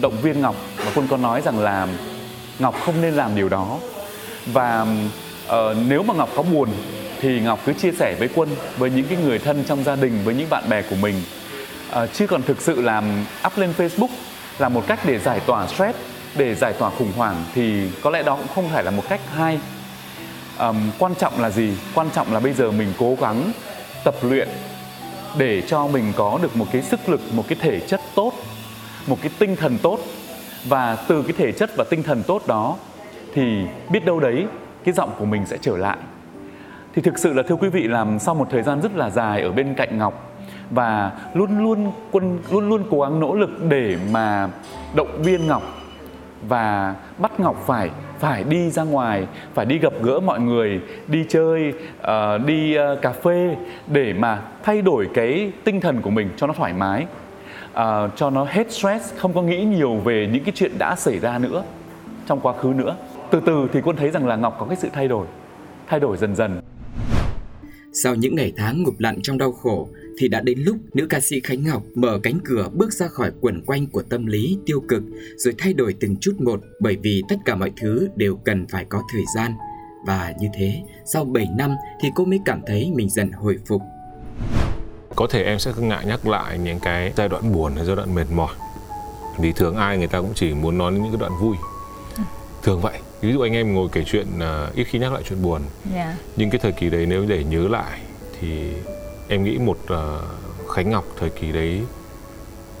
động viên ngọc và quân có nói rằng là ngọc không nên làm điều đó. Và uh, nếu mà ngọc có buồn thì ngọc cứ chia sẻ với quân với những cái người thân trong gia đình với những bạn bè của mình. Uh, chứ còn thực sự làm up lên facebook là một cách để giải tỏa stress để giải tỏa khủng hoảng thì có lẽ đó cũng không phải là một cách hay. Um, quan trọng là gì? Quan trọng là bây giờ mình cố gắng tập luyện để cho mình có được một cái sức lực, một cái thể chất tốt, một cái tinh thần tốt. Và từ cái thể chất và tinh thần tốt đó thì biết đâu đấy cái giọng của mình sẽ trở lại. Thì thực sự là, thưa quý vị, làm sau một thời gian rất là dài ở bên cạnh ngọc và luôn luôn quân, luôn luôn cố gắng nỗ lực để mà động viên ngọc và bắt ngọc phải phải đi ra ngoài phải đi gặp gỡ mọi người đi chơi uh, đi uh, cà phê để mà thay đổi cái tinh thần của mình cho nó thoải mái uh, cho nó hết stress không có nghĩ nhiều về những cái chuyện đã xảy ra nữa trong quá khứ nữa. Từ từ thì quân thấy rằng là ngọc có cái sự thay đổi thay đổi dần dần sau những ngày tháng ngụp lặn trong đau khổ thì đã đến lúc nữ ca sĩ Khánh Ngọc mở cánh cửa bước ra khỏi quần quanh của tâm lý tiêu cực rồi thay đổi từng chút một bởi vì tất cả mọi thứ đều cần phải có thời gian. Và như thế, sau 7 năm thì cô mới cảm thấy mình dần hồi phục. Có thể em sẽ ngại nhắc lại những cái giai đoạn buồn hay giai đoạn mệt mỏi. Vì thường ai người ta cũng chỉ muốn nói những cái đoạn vui. Thường vậy. Ví dụ anh em ngồi kể chuyện uh, ít khi nhắc lại chuyện buồn. Yeah. Dạ. Nhưng cái thời kỳ đấy nếu để nhớ lại thì em nghĩ một uh, Khánh Ngọc thời kỳ đấy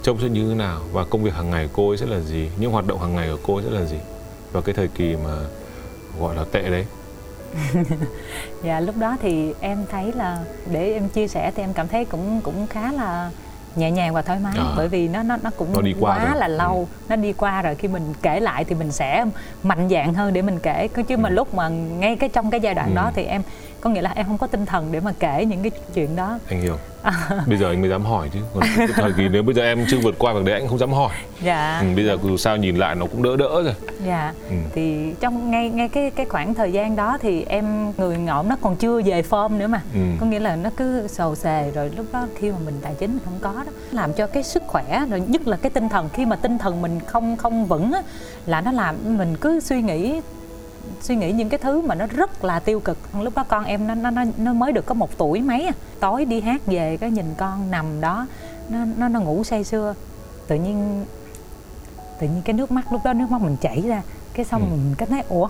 trông sẽ như thế nào và công việc hàng ngày cô ấy sẽ là gì những hoạt động hàng ngày của cô ấy sẽ là gì vào cái thời kỳ mà gọi là tệ đấy [laughs] dạ lúc đó thì em thấy là để em chia sẻ thì em cảm thấy cũng cũng khá là nhẹ nhàng và thoải mái à. bởi vì nó nó nó cũng nó đi qua quá rồi. là lâu ừ. nó đi qua rồi khi mình kể lại thì mình sẽ mạnh dạn hơn để mình kể chứ ừ. mà lúc mà ngay cái trong cái giai đoạn ừ. đó thì em có nghĩa là em không có tinh thần để mà kể những cái chuyện đó. Anh hiểu. À. bây giờ anh mới dám hỏi chứ. Còn thời kỳ nếu bây giờ em chưa vượt qua việc đấy anh không dám hỏi. Dạ. Ừ, bây giờ dù sao nhìn lại nó cũng đỡ đỡ rồi. Dạ. Ừ. thì trong ngay ngay cái cái khoảng thời gian đó thì em người ngộm nó còn chưa về form nữa mà. Ừ. có nghĩa là nó cứ sầu xề rồi lúc đó khi mà mình tài chính không có đó. Làm cho cái sức khỏe rồi nhất là cái tinh thần khi mà tinh thần mình không không vững á, là nó làm mình cứ suy nghĩ suy nghĩ những cái thứ mà nó rất là tiêu cực lúc đó con em nó nó nó mới được có một tuổi mấy à. tối đi hát về cái nhìn con nằm đó nó nó nó ngủ say sưa tự nhiên tự nhiên cái nước mắt lúc đó nước mắt mình chảy ra cái xong ừ. mình cái thấy ủa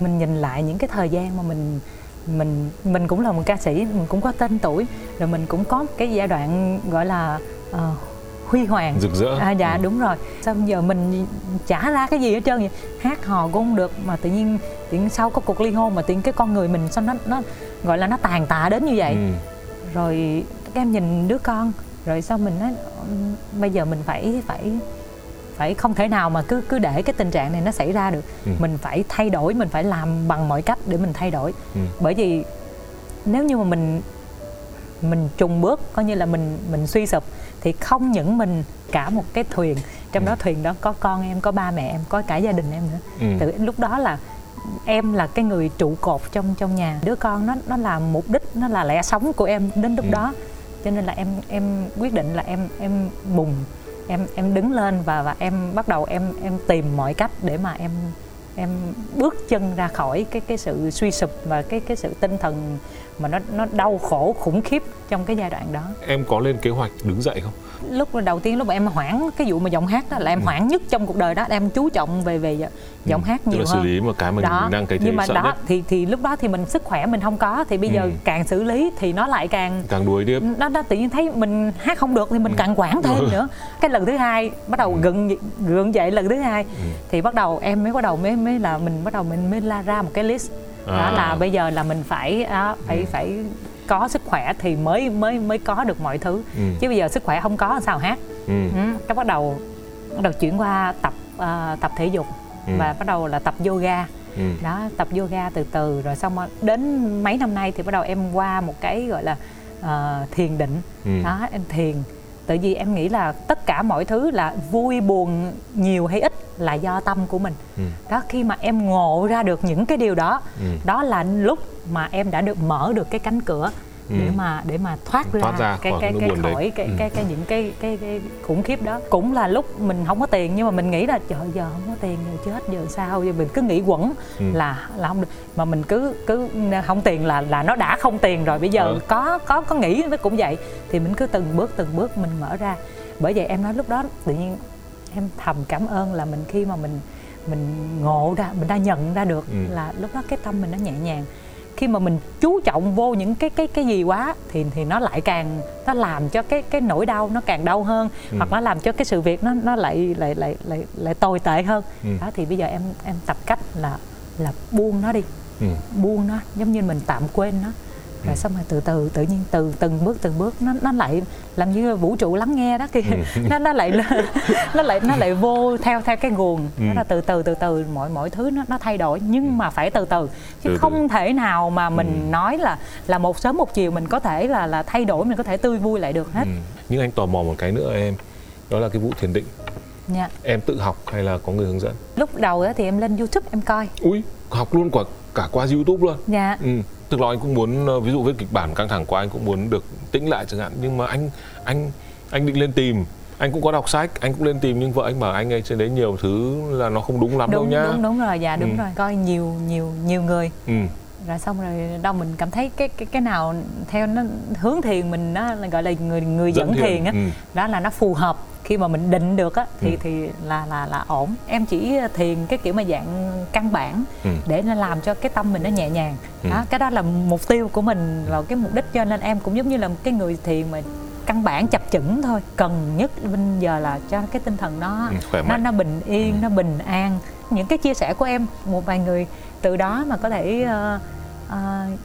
mình nhìn lại những cái thời gian mà mình mình mình cũng là một ca sĩ mình cũng có tên tuổi rồi mình cũng có cái giai đoạn gọi là uh, huy hoàng rực rỡ à, dạ ừ. đúng rồi sao bây giờ mình trả ra cái gì hết trơn vậy hát hò cũng không được mà tự nhiên tự nhiên sau có cuộc ly hôn mà tự nhiên cái con người mình sao nó nó gọi là nó tàn tạ đến như vậy ừ. rồi các em nhìn đứa con rồi sao mình nói bây giờ mình phải phải phải không thể nào mà cứ cứ để cái tình trạng này nó xảy ra được ừ. mình phải thay đổi mình phải làm bằng mọi cách để mình thay đổi ừ. bởi vì nếu như mà mình mình trùng bước coi như là mình mình suy sụp thì không những mình cả một cái thuyền trong đó ừ. thuyền đó có con em có ba mẹ em có cả gia đình em nữa ừ. từ lúc đó là em là cái người trụ cột trong trong nhà đứa con nó nó là mục đích nó là lẽ sống của em đến lúc ừ. đó cho nên là em em quyết định là em em bùng em em đứng lên và và em bắt đầu em em tìm mọi cách để mà em em bước chân ra khỏi cái cái sự suy sụp và cái cái sự tinh thần mà nó nó đau khổ khủng khiếp trong cái giai đoạn đó em có lên kế hoạch đứng dậy không lúc đầu tiên lúc mà em hoãn cái vụ mà giọng hát đó là em ừ. hoãn nhất trong cuộc đời đó em chú trọng về về giọng ừ. hát nhiều Tức là hơn xử lý một cái mình đó. đang cái nhưng mà đó nhất. thì thì lúc đó thì mình sức khỏe mình không có thì bây giờ ừ. càng xử lý thì nó lại càng càng đuối tiếp nó nó tự nhiên thấy mình hát không được thì mình ừ. càng quản thêm ừ. nữa cái lần thứ hai bắt đầu ừ. gượng gượng dậy lần thứ hai ừ. thì bắt đầu em mới bắt đầu mới mới là mình bắt đầu mình mới la ra một cái list à. đó là bây giờ là mình phải đó, phải ừ. phải có sức khỏe thì mới mới mới có được mọi thứ ừ. chứ bây giờ sức khỏe không có sao hát ừ. Ừ. cái bắt đầu bắt đầu chuyển qua tập uh, tập thể dục ừ. và bắt đầu là tập yoga ừ. đó tập yoga từ từ rồi xong đến mấy năm nay thì bắt đầu em qua một cái gọi là uh, thiền định ừ. đó em thiền tại vì em nghĩ là tất cả mọi thứ là vui buồn nhiều hay ít là do tâm của mình ừ. đó khi mà em ngộ ra được những cái điều đó ừ. đó là lúc mà em đã được mở được cái cánh cửa ừ. để mà để mà thoát, thoát ra, ra cái cái cái, khỏi cái, ừ. cái cái những cái cái cái khủng khiếp đó cũng là lúc mình không có tiền nhưng mà mình nghĩ là trời giờ không có tiền rồi chết giờ sao giờ mình cứ nghĩ quẩn ừ. là là không được mà mình cứ cứ không tiền là là nó đã không tiền rồi bây giờ ừ. có có có nghĩ nó cũng vậy thì mình cứ từng bước từng bước mình mở ra bởi vậy em nói lúc đó tự nhiên em thầm cảm ơn là mình khi mà mình mình ngộ ra mình đã nhận ra được ừ. là lúc đó cái tâm mình nó nhẹ nhàng khi mà mình chú trọng vô những cái cái cái gì quá thì thì nó lại càng nó làm cho cái cái nỗi đau nó càng đau hơn ừ. hoặc nó làm cho cái sự việc nó nó lại lại lại lại lại tồi tệ hơn ừ. đó thì bây giờ em em tập cách là là buông nó đi ừ. buông nó giống như mình tạm quên nó rồi ừ. xong rồi từ từ tự nhiên từ từng bước từng bước nó nó lại làm như vũ trụ lắng nghe đó kia ừ. [laughs] nó nó lại [laughs] nó lại nó lại vô theo theo cái nguồn ừ. nó là từ từ từ từ mọi mọi thứ nó nó thay đổi nhưng ừ. mà phải từ từ chứ từ không từ. thể nào mà mình ừ. nói là là một sớm một chiều mình có thể là là thay đổi mình có thể tươi vui lại được hết ừ. nhưng anh tò mò một cái nữa em đó là cái vụ thiền định Dạ. Em tự học hay là có người hướng dẫn? Lúc đầu thì em lên YouTube em coi. Ui, học luôn quả cả qua YouTube luôn. Dạ. Ừ thực lo anh cũng muốn ờ, ví dụ viết kịch bản căng thẳng quá anh cũng muốn được tĩnh lại chẳng hạn. Nhưng mà anh anh anh định lên tìm. Anh cũng có đọc sách anh cũng lên tìm nhưng vợ anh bảo anh ấy trên đấy nhiều thứ là nó không đúng lắm đúng, đâu nhá. đúng đúng rồi dạ đúng ừ. rồi. Coi nhiều nhiều nhiều người. Ừ. rồi xong rồi đâu mình cảm thấy cái cái cái nào theo nó hướng thiền mình nó gọi là người người dẫn, dẫn thiền, thiền á ừ. đó là nó phù hợp khi mà mình định được á thì ừ. thì là là là ổn em chỉ thiền cái kiểu mà dạng căn bản ừ. để nó làm cho cái tâm mình nó nhẹ nhàng ừ. đó cái đó là mục tiêu của mình là cái mục đích cho nên em cũng giống như là một cái người thiền mà căn bản chập chững thôi cần nhất bây giờ là cho cái tinh thần nó ừ, nó nó bình yên ừ. nó bình an những cái chia sẻ của em một vài người từ đó mà có thể uh, uh,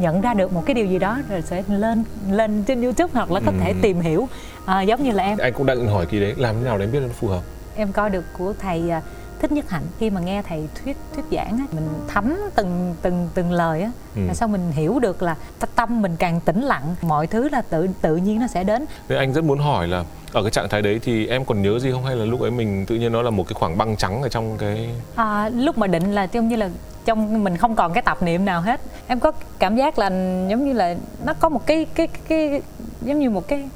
nhận ra được một cái điều gì đó rồi sẽ lên lên trên youtube hoặc là có ừ. thể tìm hiểu. Uh, giống như là em. Anh cũng đang hỏi kỳ đấy làm thế nào để biết nó phù hợp? Em coi được của thầy uh, thích nhất hạnh. Khi mà nghe thầy thuyết thuyết giảng á, mình thấm từng từng từng lời á ừ. là sao mình hiểu được là tâm mình càng tĩnh lặng mọi thứ là tự tự nhiên nó sẽ đến. Nên anh rất muốn hỏi là ở cái trạng thái đấy thì em còn nhớ gì không? Hay là lúc ấy mình tự nhiên nó là một cái khoảng băng trắng ở trong cái à, lúc mà định là giống như là trong mình không còn cái tập niệm nào hết. Em có cảm giác là giống như là nó có một cái cái cái, cái giống như một cái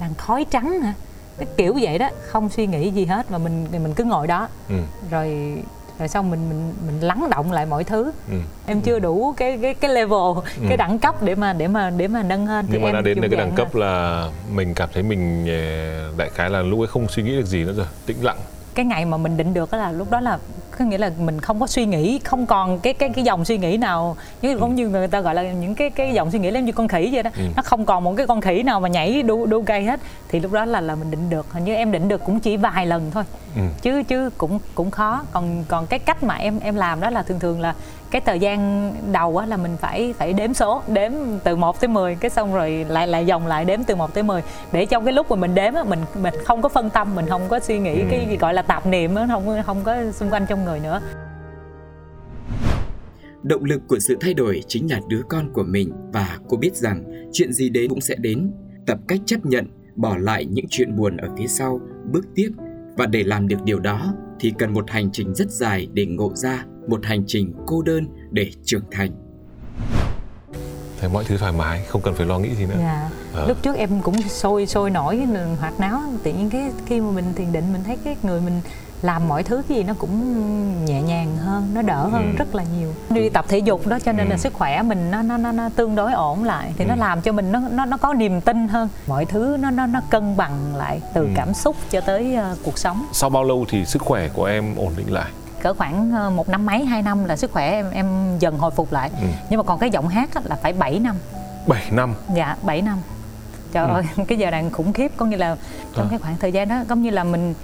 làn khói trắng hả cái kiểu vậy đó không suy nghĩ gì hết mà mình mình cứ ngồi đó ừ. rồi rồi xong mình mình mình lắng động lại mọi thứ ừ. em chưa đủ cái cái cái level ừ. cái đẳng cấp để mà để mà để mà nâng hơn nhưng mà đã đến cái đẳng cấp là mình cảm thấy mình ờ, đại khái là lúc ấy không suy nghĩ được gì nữa rồi tĩnh lặng cái ngày mà mình định được là lúc đó là có nghĩa là mình không có suy nghĩ không còn cái cái cái dòng suy nghĩ nào. Như cũng như người ta gọi là những cái cái dòng suy nghĩ giống như con khỉ vậy đó. Ừ. nó không còn một cái con khỉ nào mà nhảy đu đu cây hết. Thì lúc đó là là mình định được. Hình như em định được cũng chỉ vài lần thôi. Ừ. chứ chứ cũng cũng khó. Còn còn cái cách mà em em làm đó là thường thường là cái thời gian đầu á là mình phải phải đếm số đếm từ 1 tới 10 cái xong rồi lại lại dòng lại đếm từ 1 tới 10 để trong cái lúc mà mình đếm á mình mình không có phân tâm mình không có suy nghĩ ừ. cái gì gọi là tạp niệm á không không có xung quanh trong người nữa. Động lực của sự thay đổi chính là đứa con của mình và cô biết rằng chuyện gì đến cũng sẽ đến. Tập cách chấp nhận bỏ lại những chuyện buồn ở phía sau bước tiếp và để làm được điều đó, thì cần một hành trình rất dài để ngộ ra, một hành trình cô đơn để trưởng thành thấy mọi thứ thoải mái không cần phải lo nghĩ gì nữa dạ. à. lúc trước em cũng sôi sôi nổi hoạt náo tự nhiên cái khi mà mình thiền định mình thấy cái người mình làm mọi thứ cái gì nó cũng nhẹ nhàng hơn nó đỡ hơn ừ. rất là nhiều đi tập thể dục đó cho nên ừ. là sức khỏe mình nó nó nó, nó tương đối ổn lại thì ừ. nó làm cho mình nó nó nó có niềm tin hơn mọi thứ nó nó nó cân bằng lại từ ừ. cảm xúc cho tới uh, cuộc sống sau bao lâu thì sức khỏe của em ổn định lại cỡ khoảng ờ, một năm mấy hai năm là sức khỏe em em dần hồi phục lại ừ. nhưng mà còn cái giọng hát là phải 7 năm 7 năm dạ 7 năm trời ừ. ơi [laughs] cái giờ đang khủng khiếp có nghĩa là trong à. cái khoảng thời gian đó giống như là mình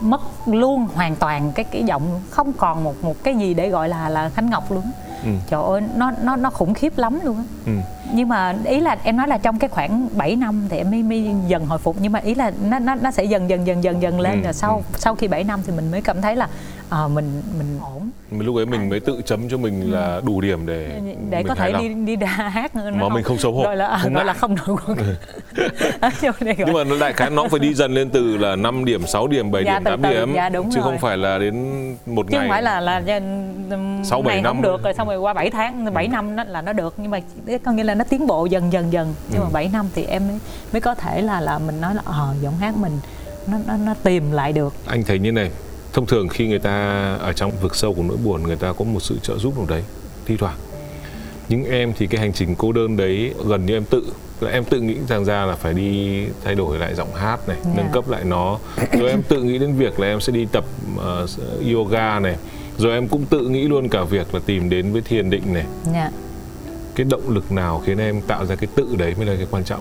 mất luôn hoàn toàn cái cái giọng không còn một một cái gì để gọi là là khánh ngọc luôn ừ. trời ơi nó nó nó khủng khiếp lắm luôn á ừ. Nhưng mà ý là em nói là trong cái khoảng 7 năm thì em mới, mới dần hồi phục. Nhưng mà ý là nó nó nó sẽ dần dần dần dần dần lên. Ừ. rồi sau ừ. sau khi 7 năm thì mình mới cảm thấy là à, mình mình ổn. Mình lúc ấy mình mới tự chấm cho mình ừ. là đủ điểm để để có thể đi đi đa hát mà không, mình không? xấu hổ. Gọi là không gọi là không nổi [laughs] nhưng mà nó đại khái nó phải đi dần lên từ là 5 điểm 6 điểm 7 dạ, điểm 8 điểm. Dạ, đúng chứ rồi. không phải là đến một chứ ngày không phải là là sáu bảy năm. được rồi xong rồi qua 7 tháng 7 ừ. năm là nó được. Nhưng mà có nghĩa là nó tiến bộ dần dần dần. Nhưng Ừ. mà 7 năm thì em mới mới có thể là là mình nói là ờ giọng hát mình nó nó nó tìm lại được. Anh thấy như này thông thường khi người ta ở trong vực sâu của nỗi buồn người ta có một sự trợ giúp nào đấy thi thoảng. Nhưng em thì cái hành trình cô đơn đấy gần như em tự là em tự nghĩ rằng ra là phải đi thay đổi lại giọng hát này Dạ. nâng cấp lại nó. Rồi em tự nghĩ đến việc là em sẽ đi tập ờ, yoga này. Rồi em cũng tự nghĩ luôn cả việc là tìm đến với thiền định này. Nha cái động lực nào khiến em tạo ra cái tự đấy mới là cái quan trọng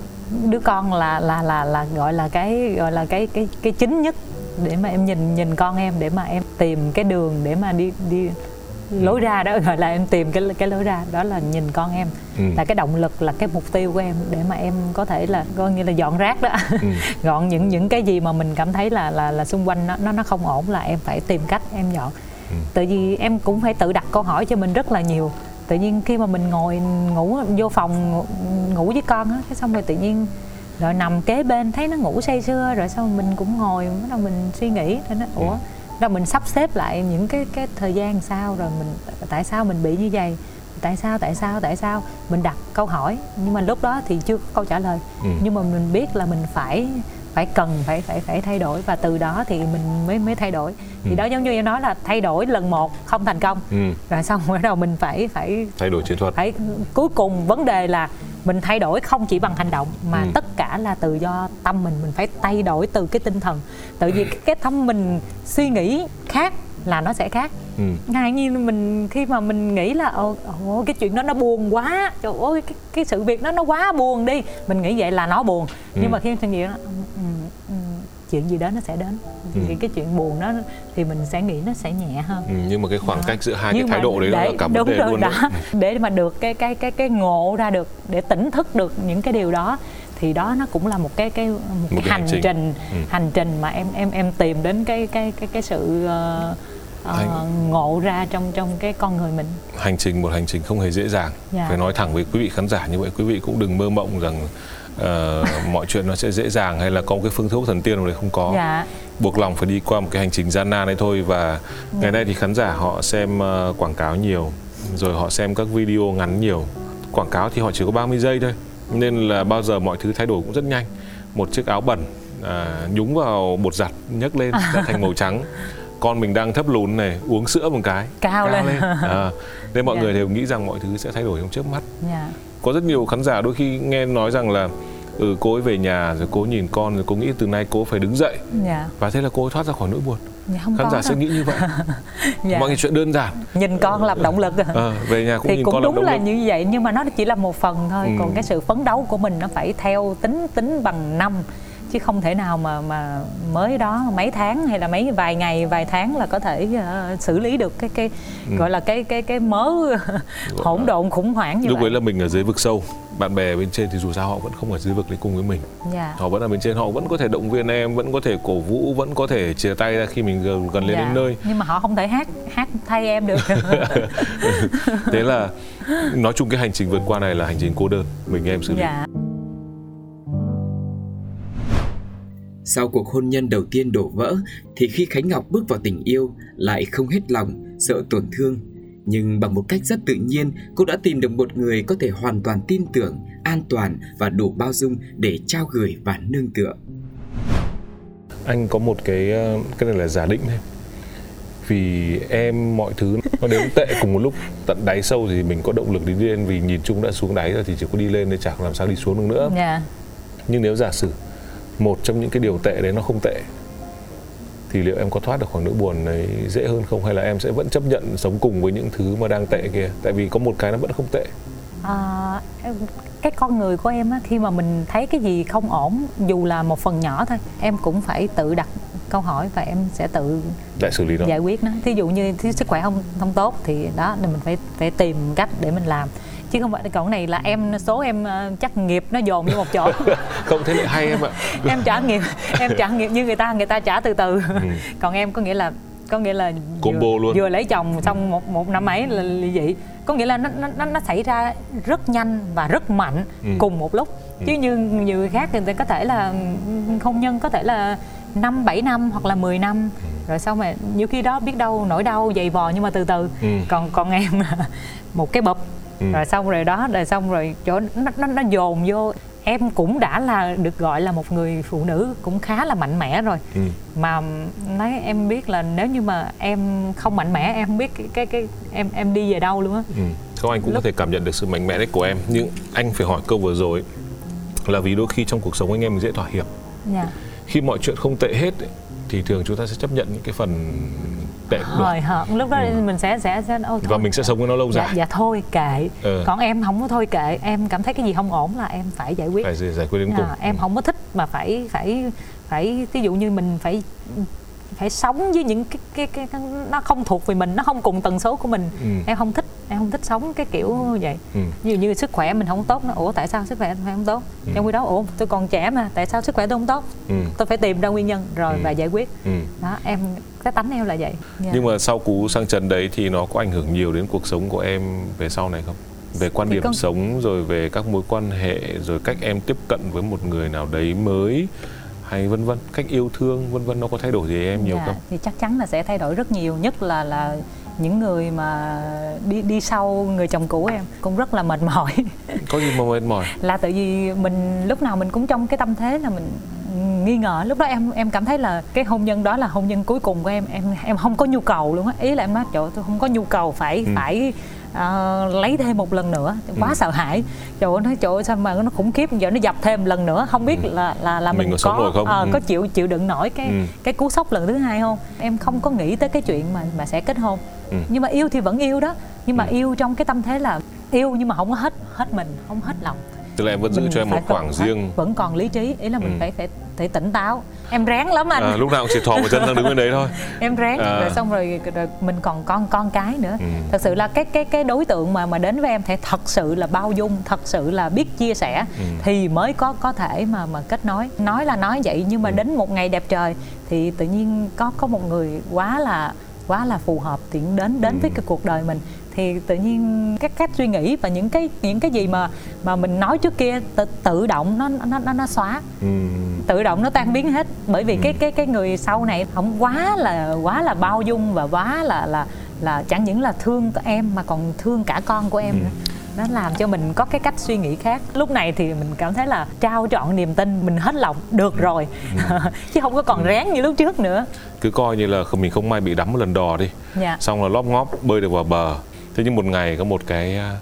đứa con là là là là gọi là cái gọi là cái cái cái chính nhất để mà em nhìn nhìn con em để mà em tìm cái đường để mà đi đi lối ra đó gọi là em tìm cái cái lối ra đó là nhìn con em Ừ. là cái động lực là cái mục tiêu của em để mà em có thể là coi như là dọn rác đó Ừ. [laughs] gọn những những cái gì mà mình cảm thấy là là là xung quanh nó nó nó không ổn là em phải tìm cách em dọn Ừ. tại vì em cũng phải tự đặt câu hỏi cho mình rất là nhiều tự nhiên khi mà mình ngồi ngủ vô phòng ngủ, với con á cái xong rồi tự nhiên rồi nằm kế bên thấy nó ngủ say sưa rồi xong mình cũng ngồi bắt đầu mình suy nghĩ rồi nó ủa? Rồi mình sắp xếp lại những cái cái thời gian sao rồi mình tại sao mình bị như vậy tại sao tại sao tại sao? Mình đặt câu hỏi nhưng mà lúc đó thì chưa có câu trả lời. Ừ. nhưng mà mình biết là mình phải phải cần phải phải phải thay đổi và từ đó thì mình mới mới thay đổi thì Ừ. đó giống như em nói là thay đổi lần một không thành công ừ. rồi xong bắt đầu mình phải phải thay đổi chiến thuật phải cuối cùng vấn đề là mình thay đổi không chỉ bằng hành động mà Ừ. tất cả là từ do tâm mình mình phải thay đổi từ cái tinh thần tại vì cái, cái tâm mình suy nghĩ khác là nó sẽ khác ừ. ngay như mình khi mà mình nghĩ là ồ, ồ cái chuyện đó nó buồn quá trời ơi cái, cái sự việc đó nó quá buồn đi mình nghĩ vậy là nó buồn Ừ. nhưng mà khi mình nghĩ đó, ừ, ừ, chuyện gì đó nó sẽ đến thì Ừ. cái chuyện buồn đó thì mình sẽ nghĩ nó sẽ nhẹ hơn Ừ. nhưng mà cái khoảng Đó. cách giữa hai cái Nhưng thái mà độ đấy để- là cả vấn đề rồi, luôn đó. đấy để mà được cái cái cái cái ngộ ra được để tỉnh thức được những cái điều đó thì đó nó cũng là một cái cái một, cái, cái hành hành trình. trình Ừ. hành trình mà em em em tìm đến cái cái cái cái sự ờ, Hành- ngộ ra trong trong cái con người mình. Hành trình một hành trình không hề dễ dàng. Dạ. phải nói thẳng với quý vị khán giả như vậy quý vị cũng đừng mơ mộng rằng ờ, [laughs] mọi chuyện nó sẽ dễ dàng hay là có một cái phương thuốc thần tiên nào đấy không có. Dạ. Buộc lòng phải đi qua một cái hành trình gian nan ấy thôi và ngày nay thì khán giả họ xem ờ, quảng cáo nhiều rồi họ xem các video ngắn nhiều. Quảng cáo thì họ chỉ có 30 giây thôi nên là bao giờ mọi thứ thay đổi cũng rất nhanh. Một chiếc áo bẩn à, nhúng vào bột giặt nhấc lên đã thành màu trắng. Con mình đang thấp lùn này uống sữa một cái. Cao lên. À, nên mọi Dạ. người đều nghĩ rằng mọi thứ sẽ thay đổi trong chớp mắt. Dạ. Có rất nhiều khán giả đôi khi nghe nói rằng là ừ cô ấy về nhà rồi cô nhìn con rồi cô nghĩ từ nay cô phải đứng dậy. Dạ. Và thế là cô ấy thoát ra khỏi nỗi buồn dạ không khán giả sẽ nghĩ như vậy. [laughs] Dạ. mọi chuyện đơn giản. Nhìn con làm động lực. Ờ, về nhà cũng thì nhìn cũng con làm đúng động là lực. như vậy nhưng mà nó chỉ là một phần thôi. Ừ. còn cái sự phấn đấu của mình nó phải theo tính tính bằng năm chứ không thể nào mà mà mới đó mấy tháng hay là mấy vài ngày vài tháng là có thể ờ, xử lý được cái cái Ừ. gọi là cái cái cái mớ [laughs] hỗn độn khủng hoảng như lúc vậy. ấy là mình ở dưới vực sâu bạn bè bên trên thì dù sao họ vẫn không ở dưới vực đấy cùng với mình. Dạ. Họ vẫn ở bên trên họ vẫn có thể động viên em vẫn có thể cổ vũ vẫn có thể chia tay ra khi mình gần, gần lên dạ. đến nơi. Nhưng mà họ không thể hát hát thay em được. [laughs] Thế là nói chung cái hành trình vượt qua này là hành trình cô đơn mình em xử lý. Dạ Sau cuộc hôn nhân đầu tiên đổ vỡ thì khi Khánh Ngọc bước vào tình yêu lại không hết lòng, sợ tổn thương. Nhưng bằng một cách rất tự nhiên, cô đã tìm được một người có thể hoàn toàn tin tưởng, an toàn và đủ bao dung để trao gửi và nương tựa. anh có một cái ờ, cái này là giả định thôi vì em mọi thứ nó đến tệ cùng một lúc tận đáy sâu thì mình có động lực đi lên vì nhìn chung đã xuống đáy rồi thì chỉ có đi lên để chẳng làm sao đi xuống được nữa dạ nhưng nếu giả sử một trong những cái điều tệ đấy nó không tệ. Thì liệu em có thoát được khỏi nỗi buồn đấy dễ hơn không? Hay là em sẽ vẫn chấp nhận sống cùng với những thứ mà đang tệ kia? Tại vì có một cái nó vẫn không tệ. À, cái con người của em á, khi mà mình thấy cái gì không ổn dù là một phần nhỏ thôi em cũng phải tự đặt câu hỏi và em sẽ tự lại xử lý nó. giải quyết nó. Thí dụ như thí sức khỏe không không tốt thì đó thì mình phải phải tìm cách để mình làm chứ không phải cái này là em số em ờ, chắc nghiệp nó dồn vô một chỗ [laughs] không thế lại hay em ạ [laughs] em trả nghiệp em trả nghiệp như người ta người ta trả từ từ còn em có nghĩa là có nghĩa là Ừ. Combo vừa, luôn. vừa lấy chồng xong một một năm ấy là ly dị có nghĩa là nó nó nó- xảy ra rất nhanh và rất mạnh Ừ. cùng một lúc chứ như nhiều người khác thì có thể là hôn nhân có thể là năm 7 năm hoặc là 10 năm Ừ. rồi sau mà nhiều khi đó biết đâu nỗi đau dày vò nhưng mà từ từ Ừ. còn còn em một cái bụp ừ. rồi xong rồi đó rồi xong rồi chỗ nó nó nó dồn vô em cũng đã là được gọi là một người phụ nữ cũng khá là mạnh mẽ rồi ừ. mà nói em biết là nếu như mà em không mạnh mẽ em không biết cái cái, cái em em đi về đâu luôn á ừ. không anh cũng Lúc... có thể cảm nhận được sự mạnh mẽ đấy của em nhưng anh phải hỏi câu vừa rồi là vì đôi khi trong cuộc sống anh em mình dễ thỏa hiệp yeah. Dạ. khi mọi chuyện không tệ hết thì thường chúng ta sẽ chấp nhận những cái phần tệ cũng hồi hợt lúc đó ừ. mình sẽ sẽ sẽ ô, thôi, và mình sẽ sống với nó lâu dạ, dài. Dạ, dạ thôi kệ. Ừ. còn em không có thôi kệ. Em cảm thấy cái gì không ổn là em phải giải quyết. Phải giải quyết đến à, cùng. em ừ. không có thích mà phải phải phải ví dụ như mình phải phải sống với những cái, cái cái cái nó không thuộc về mình nó không cùng tần số của mình ừ. em không thích em không thích sống cái kiểu vậy ừ. như như sức khỏe mình không tốt nó ủa tại sao sức khỏe mình không tốt ừ. trong khi đó ủa tôi còn trẻ mà tại sao sức khỏe tôi không tốt ừ. tôi phải tìm ra nguyên nhân rồi ừ. và giải quyết ừ. đó em cái tánh em là vậy yeah. Dạ. nhưng mà sau cú sang trần đấy thì nó có ảnh hưởng nhiều đến cuộc sống của em về sau này không về quan thì điểm con... sống rồi về các mối quan hệ rồi cách em tiếp cận với một người nào đấy mới hay vân vân cách yêu thương vân vân nó có thay đổi gì em nhiều dạ, không? thì chắc chắn là sẽ thay đổi rất nhiều nhất là là những người mà đi đi sau người chồng cũ em cũng rất là mệt mỏi. Có gì mà mệt mỏi? Là tại vì mình lúc nào mình cũng trong cái tâm thế là mình nghi ngờ. Lúc đó em em cảm thấy là cái hôn nhân đó là hôn nhân cuối cùng của em em em không có nhu cầu luôn á. Ý là em nói trời tôi không có nhu cầu phải ừ. phải uh, lấy thêm một lần nữa quá ừ. sợ hãi trời ơi nói trời ơi sao mà nó khủng khiếp giờ nó dập thêm lần nữa không biết ừ. là là là mình, mình có có, không? Uh, ừ. có chịu chịu đựng nổi cái ừ. cái cú sốc lần thứ hai không em không có nghĩ tới cái chuyện mà mà sẽ kết hôn ừ. nhưng mà yêu thì vẫn yêu đó nhưng mà ừ. yêu trong cái tâm thế là yêu nhưng mà không có hết hết mình không hết lòng tức là em vẫn giữ cho em một khoảng riêng vẫn còn lý trí ý là mình ừ. phải phải phải tỉnh táo em ráng lắm anh à, lúc nào cũng chỉ thò một chân sang đứng bên đấy thôi [laughs] em ráng à. rồi xong rồi, rồi mình còn con con cái nữa ừ. thật sự là cái cái cái đối tượng mà mà đến với em phải thật sự là bao dung thật sự là biết chia sẻ ừ. thì mới có có thể mà mà kết nối nói là nói vậy nhưng mà ừ. đến một ngày đẹp trời thì tự nhiên có có một người quá là quá là phù hợp thì đến đến ừ. với cái cuộc đời mình thì tự nhiên các cách suy nghĩ và những cái những cái gì mà mà mình nói trước kia tự, tự động nó nó nó nó xóa. Ừ. tự động nó tan biến hết. Bởi vì ừ. cái cái cái người sau này không quá là quá là bao dung và quá là là là chẳng những là thương em mà còn thương cả con của em ừ. nữa nó làm cho mình có cái cách suy nghĩ khác. Lúc này thì mình cảm thấy là trao trọn niềm tin mình hết lòng. Được rồi. Ừ. [laughs] chứ không có còn ráng như lúc trước nữa. Cứ coi như là mình không may bị đắm một lần đò đi. Dạ. xong là lóp ngóp bơi được vào bờ thế nhưng một ngày có một cái à,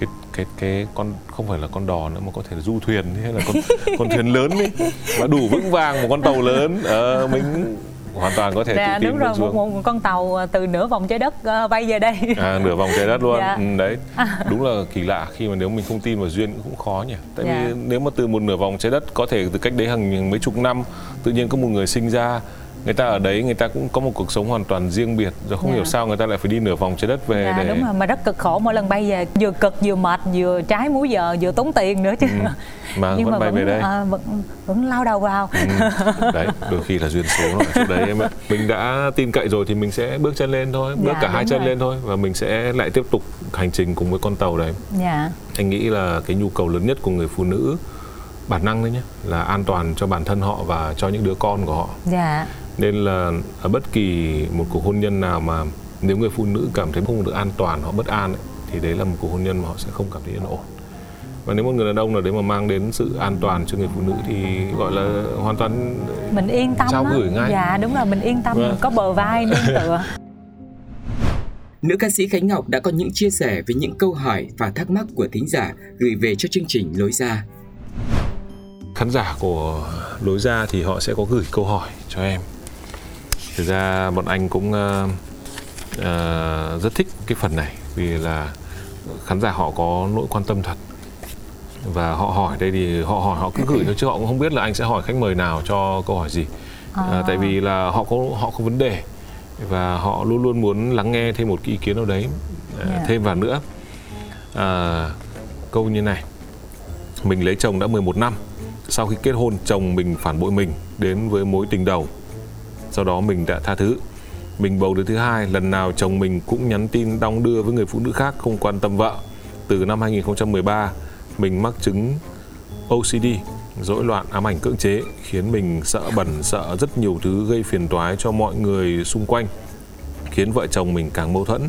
cái cái cái con không phải là con đò nữa mà có thể là du thuyền hay là con [laughs] con thuyền lớn ấy và đủ vững vàng một con tàu lớn. Ờ, mình hoàn toàn có thể dạ, tự tin đúng rồi một, một, một con tàu à, từ nửa vòng trái đất uh, bay về đây. À nửa vòng trái đất luôn. Dạ. ừ, đấy. [laughs] Đúng là kỳ lạ khi mà nếu mình không tin vào duyên cũng khó nhỉ. Tại dạ. vì nếu mà từ một nửa vòng trái đất có thể từ cách đấy hàng mấy chục năm tự nhiên có một người sinh ra người ta ở đấy người ta cũng có một cuộc sống hoàn toàn riêng biệt rồi không yeah. hiểu dạ. sao người ta lại phải đi nửa vòng trái đất về dạ, để đúng rồi mà rất cực khổ mỗi lần bay về vừa cực vừa mệt vừa trái múi giờ vừa tốn tiền nữa chứ ừ. mà nhưng vẫn mà bay vẫn, về đây à, vẫn vẫn lao đầu vào ừ. đấy đôi khi là duyên số ở chỗ đấy em ạ mình đã tin cậy rồi thì mình sẽ bước chân lên thôi bước dạ, cả hai chân rồi. lên thôi và mình sẽ lại tiếp tục hành trình cùng với con tàu đấy yeah. anh nghĩ là cái nhu cầu lớn nhất của người phụ nữ bản năng đấy nhé là an toàn cho bản thân họ và cho những đứa con của họ. Dạ nên là ở bất kỳ một cuộc hôn nhân nào mà nếu người phụ nữ cảm thấy không được an toàn họ bất an ấy, thì đấy là một cuộc hôn nhân mà họ sẽ không cảm thấy yên ổn. Và nếu một người đàn ông nào đấy mà mang đến sự an toàn cho người phụ nữ thì gọi là hoàn toàn mình yên tâm trao gửi ngay. Dạ đúng là mình yên tâm vâng. có bờ vai nương [laughs] tựa. Nữ ca sĩ Khánh Ngọc đã có những chia sẻ về những câu hỏi và thắc mắc của thính giả gửi về cho chương trình Lối ra. Khán giả của Lối ra thì họ sẽ có gửi câu hỏi cho em thực ra bọn anh cũng uh, uh, rất thích cái phần này vì là khán giả họ có nỗi quan tâm thật. Và họ hỏi đây thì họ hỏi họ cứ gửi thôi chứ họ cũng không biết là anh sẽ hỏi khách mời nào cho câu hỏi gì. À. À, tại vì là họ có họ có vấn đề và họ luôn luôn muốn lắng nghe thêm một cái ý kiến nào đấy yeah. Thêm vào nữa. À, câu như này. Mình lấy chồng đã 11 năm. Sau khi kết hôn chồng mình phản bội mình đến với mối tình đầu sau đó mình đã tha thứ. Mình bầu đứa thứ hai, lần nào chồng mình cũng nhắn tin đong đưa với người phụ nữ khác không quan tâm vợ. Từ năm 2013 mình mắc chứng OCD rối loạn ám ảnh cưỡng chế, khiến mình sợ bẩn, sợ rất nhiều thứ gây phiền toái cho mọi người xung quanh, khiến vợ chồng mình càng mâu thuẫn.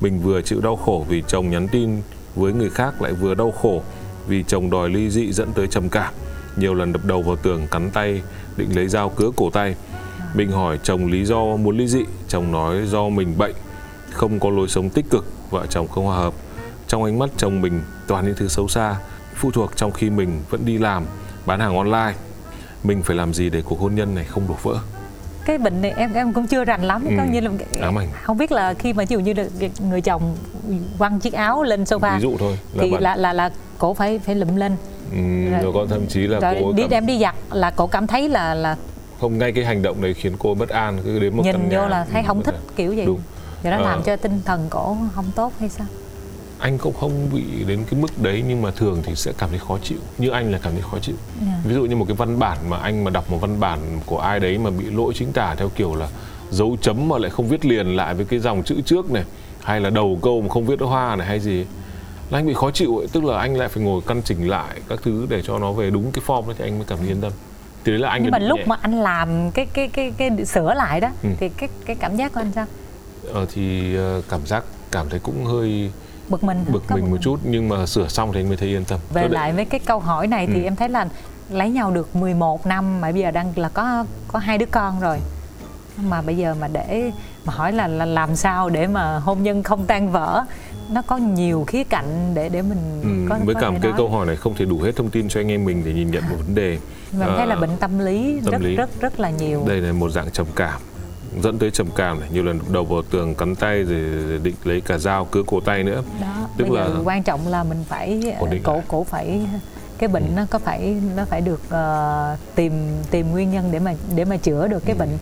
Mình vừa chịu đau khổ vì chồng nhắn tin với người khác lại vừa đau khổ vì chồng đòi ly dị dẫn tới trầm cảm. Nhiều lần đập đầu vào tường cắn tay, định lấy dao cứa cổ tay mình hỏi chồng lý do muốn ly dị chồng nói do mình bệnh không có lối sống tích cực vợ chồng không hòa hợp. Trong ánh mắt chồng mình toàn những thứ xấu xa phụ thuộc trong khi mình vẫn đi làm bán hàng online. Mình phải làm gì để cuộc hôn nhân này không đổ vỡ? Cái bệnh này em em cũng chưa rành lắm. Ừ, coi như là ám ảnh. không biết là khi mà ví dụ như là người chồng quăng chiếc áo lên sofa ví dụ thôi là thì bạn là là là cổ phải phải lụm lên. Ừm, Rồi- rồi có thậm chí là rồi cô đi cảm, đem đi giặt là cổ cảm thấy là là không ngay cái hành động đấy khiến cô bất an cứ đến một nhìn căn vô nhà, là thấy không thích an. kiểu vậy Đúng. và nó Ờ. làm cho tinh thần cổ không tốt hay sao anh cũng không bị đến cái mức đấy nhưng mà thường thì sẽ cảm thấy khó chịu như anh là cảm thấy khó chịu Dạ. ví dụ như một cái văn bản mà anh mà đọc một văn bản của ai đấy mà bị lỗi chính tả theo kiểu là dấu chấm mà lại không viết liền lại với cái dòng chữ trước này hay là đầu câu mà không viết hoa này hay gì là anh bị khó chịu ấy. tức là anh lại phải ngồi căn chỉnh lại các thứ để cho nó về đúng cái form ấy thì anh mới cảm thấy yên tâm thì đấy là anh nhưng mà lúc nhẹ. mà anh làm cái cái cái cái sửa lại đó Ừ. thì cái cái cảm giác của anh sao ờ, thì ờ, cảm giác cảm thấy cũng hơi bực mình bực mình một chút nhưng mà sửa xong thì anh mới thấy yên tâm về nên- lại với cái câu hỏi này thì Ừ. em thấy là lấy nhau được 11 năm mà bây giờ đang là có có hai đứa con rồi mà bây giờ mà để mà hỏi là, là làm sao để mà hôn nhân không tan vỡ nó có nhiều khía cạnh để để mình Ừ, có với có cả một cái nói. câu hỏi này không thể đủ hết thông tin cho anh em mình để nhìn nhận một vấn đề mà em thấy là Ờ, bệnh tâm lý tâm rất lý. rất rất là nhiều đây là một dạng trầm cảm dẫn tới trầm cảm này nhiều lần đầu vào tường cắn tay rồi định lấy cả dao cứa cổ tay nữa đó tức bây giờ là- quan trọng là mình phải cổ cổ phải cái bệnh nó có phải nó phải được ờ, tìm tìm nguyên nhân để mà để mà chữa được Ừ. cái bệnh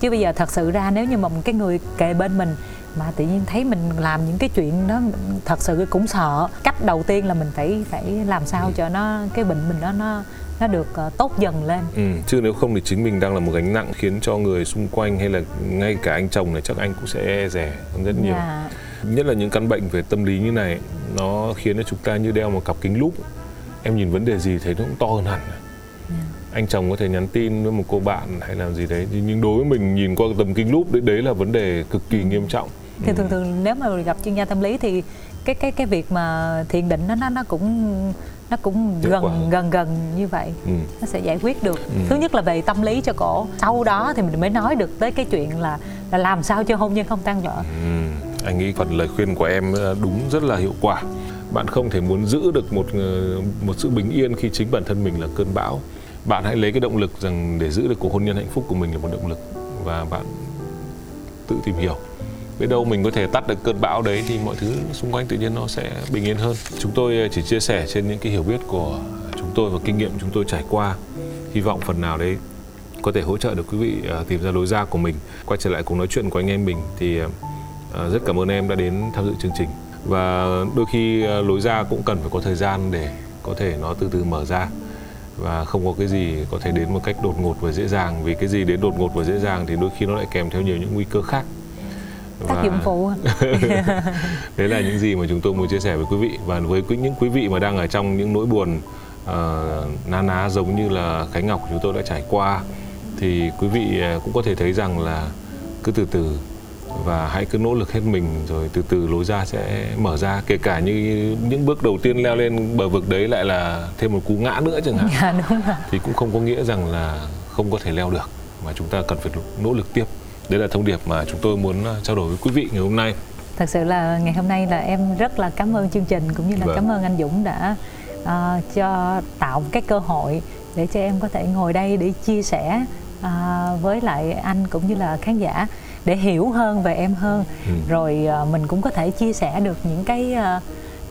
chứ bây giờ thật sự ra nếu như mà một cái người kề bên mình mà tự nhiên thấy mình làm những cái chuyện đó thật sự cũng sợ. Cách đầu tiên là mình phải phải làm sao cho nó cái bệnh mình nó nó nó được ờ, tốt dần lên. Ừ, chứ nếu không thì chính mình đang là một gánh nặng khiến cho người xung quanh hay là ngay cả anh chồng này chắc anh cũng sẽ e rẻ rất nhiều. Dạ. nhất là những căn bệnh về tâm lý như này nó khiến cho chúng ta như đeo một cặp kính lúp. Em nhìn vấn đề gì thấy nó cũng to hơn hẳn. Anh chồng có thể nhắn tin với một cô bạn hay làm gì đấy nhưng đối với mình nhìn qua tầm kính lúp đấy đấy là vấn đề cực kỳ nghiêm trọng thì thường thường nếu mà gặp chuyên gia tâm lý thì cái cái cái việc mà thiền định nó nó nó cũng nó cũng gần gần gần như vậy ừ. nó sẽ giải quyết được thứ nhất là về tâm lý cho cổ sau đó thì mình mới nói được tới cái chuyện là là làm sao cho hôn nhân không tan vỡ Ừ, anh nghĩ phần lời khuyên của em ờ, đúng rất là hiệu quả. Bạn không thể muốn giữ được một ờ, một sự bình yên khi chính bản thân mình là cơn bão. Bạn hãy lấy cái động lực rằng để giữ được cuộc hôn nhân hạnh phúc của mình là một động lực và bạn tự tìm hiểu. Biết đâu mình có thể tắt được cơn bão đấy thì mọi thứ xung quanh tự nhiên nó sẽ bình yên hơn. Chúng tôi ờ, chỉ chia sẻ trên những cái hiểu biết của chúng tôi và kinh nghiệm chúng tôi trải qua. Hy vọng phần nào đấy có thể hỗ trợ được quý vị ờ, tìm ra lối ra của mình. Quay trở lại cùng nói chuyện của anh em mình thì ờ, rất cảm ơn em đã đến tham dự chương trình. Và đôi khi lối ra cũng cần phải có thời gian để có thể nó từ từ mở ra và không có cái gì có thể đến một cách đột ngột và dễ dàng vì cái gì đến đột ngột và dễ dàng thì đôi khi nó lại kèm theo nhiều những nguy cơ khác tác dụng phụ đấy là những gì mà chúng tôi muốn chia sẻ với quý vị và với những quý vị mà đang ở trong những nỗi buồn uh, na ná giống như là Khánh Ngọc chúng tôi đã trải qua thì quý vị ờ, cũng có thể thấy rằng là cứ từ từ và hãy cứ nỗ lực hết mình rồi từ từ lối ra sẽ mở ra. Kể cả như những bước đầu tiên leo lên bờ vực đấy lại là thêm một cú ngã nữa chẳng hạn. Dạ đúng rồi. Thì cũng không có nghĩa rằng là không có thể leo được mà chúng ta cần phải nỗ lực tiếp đấy là thông điệp mà chúng tôi muốn ờ, trao đổi với quý vị ngày hôm nay thật sự là ngày hôm nay là em rất là cảm ơn chương trình cũng như là Vâng. cảm ơn anh Dũng đã ờ, cho tạo cái cơ hội để cho em có thể ngồi đây để chia sẻ ờ, với lại anh cũng như là khán giả để hiểu hơn về em hơn Ừ. rồi ờ, mình cũng có thể chia sẻ được những cái ờ,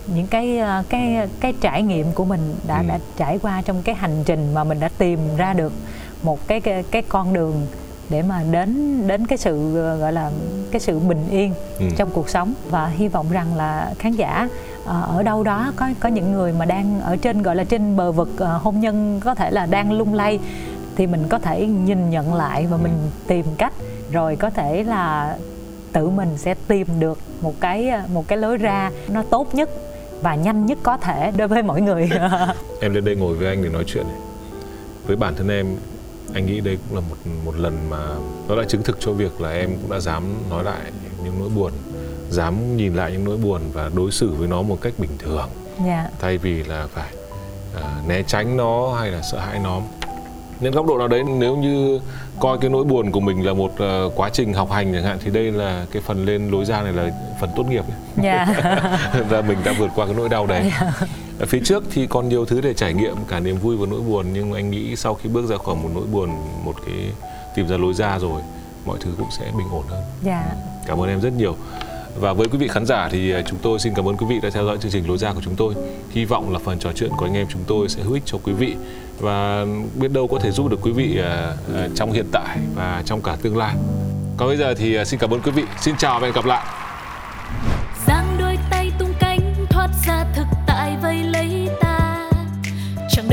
những cái cái cái trải nghiệm của mình đã Ừ. đã trải qua trong cái hành trình mà mình đã tìm ra được một cái cái, cái con đường để mà đến đến cái sự gọi là cái sự bình yên Ừ. trong cuộc sống. Và hy vọng rằng là khán giả ờ, ở đâu đó có có những người mà đang ở trên gọi là trên bờ vực ờ, hôn nhân có thể là đang lung lay thì mình có thể nhìn nhận lại và mình tìm cách rồi có thể là tự mình sẽ tìm được một cái ờ, một cái lối ra nó tốt nhất và nhanh nhất có thể đối với mỗi người. [laughs] Em lên đây ngồi với anh để nói chuyện với bản thân em anh nghĩ đây cũng là một một lần mà nó đã chứng thực cho việc là em cũng đã dám nói lại những nỗi buồn dám nhìn lại những nỗi buồn và đối xử với nó một cách bình thường. Dạ. Thay vì là phải uh, né tránh nó hay là sợ hãi nó. Nên góc độ nào đấy nếu như coi cái nỗi buồn của mình là một uh, quá trình học hành chẳng hạn thì đây là cái phần lên lối ra này là phần tốt nghiệp dạ. [laughs] Và mình đã vượt qua cái nỗi đau đấy. Dạ. Ở phía trước thì còn nhiều thứ để trải nghiệm cả niềm vui và nỗi buồn nhưng anh nghĩ sau khi bước ra khỏi một nỗi buồn một cái tìm ra lối ra rồi mọi thứ cũng sẽ bình ổn hơn. Dạ. Cảm ơn em rất nhiều. Và với quý vị khán giả thì à, chúng tôi xin cảm ơn quý vị đã theo dõi chương trình lối ra của chúng tôi. Hy vọng là phần trò chuyện của anh em chúng tôi sẽ hữu ích cho quý vị và biết đâu có thể giúp được quý vị à, à, trong hiện tại và trong cả tương lai. Còn bây giờ thì xin cảm ơn quý vị. Xin chào và hẹn gặp lại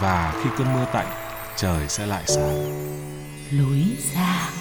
và khi cơn mưa tạnh, trời sẽ lại sáng. lối ra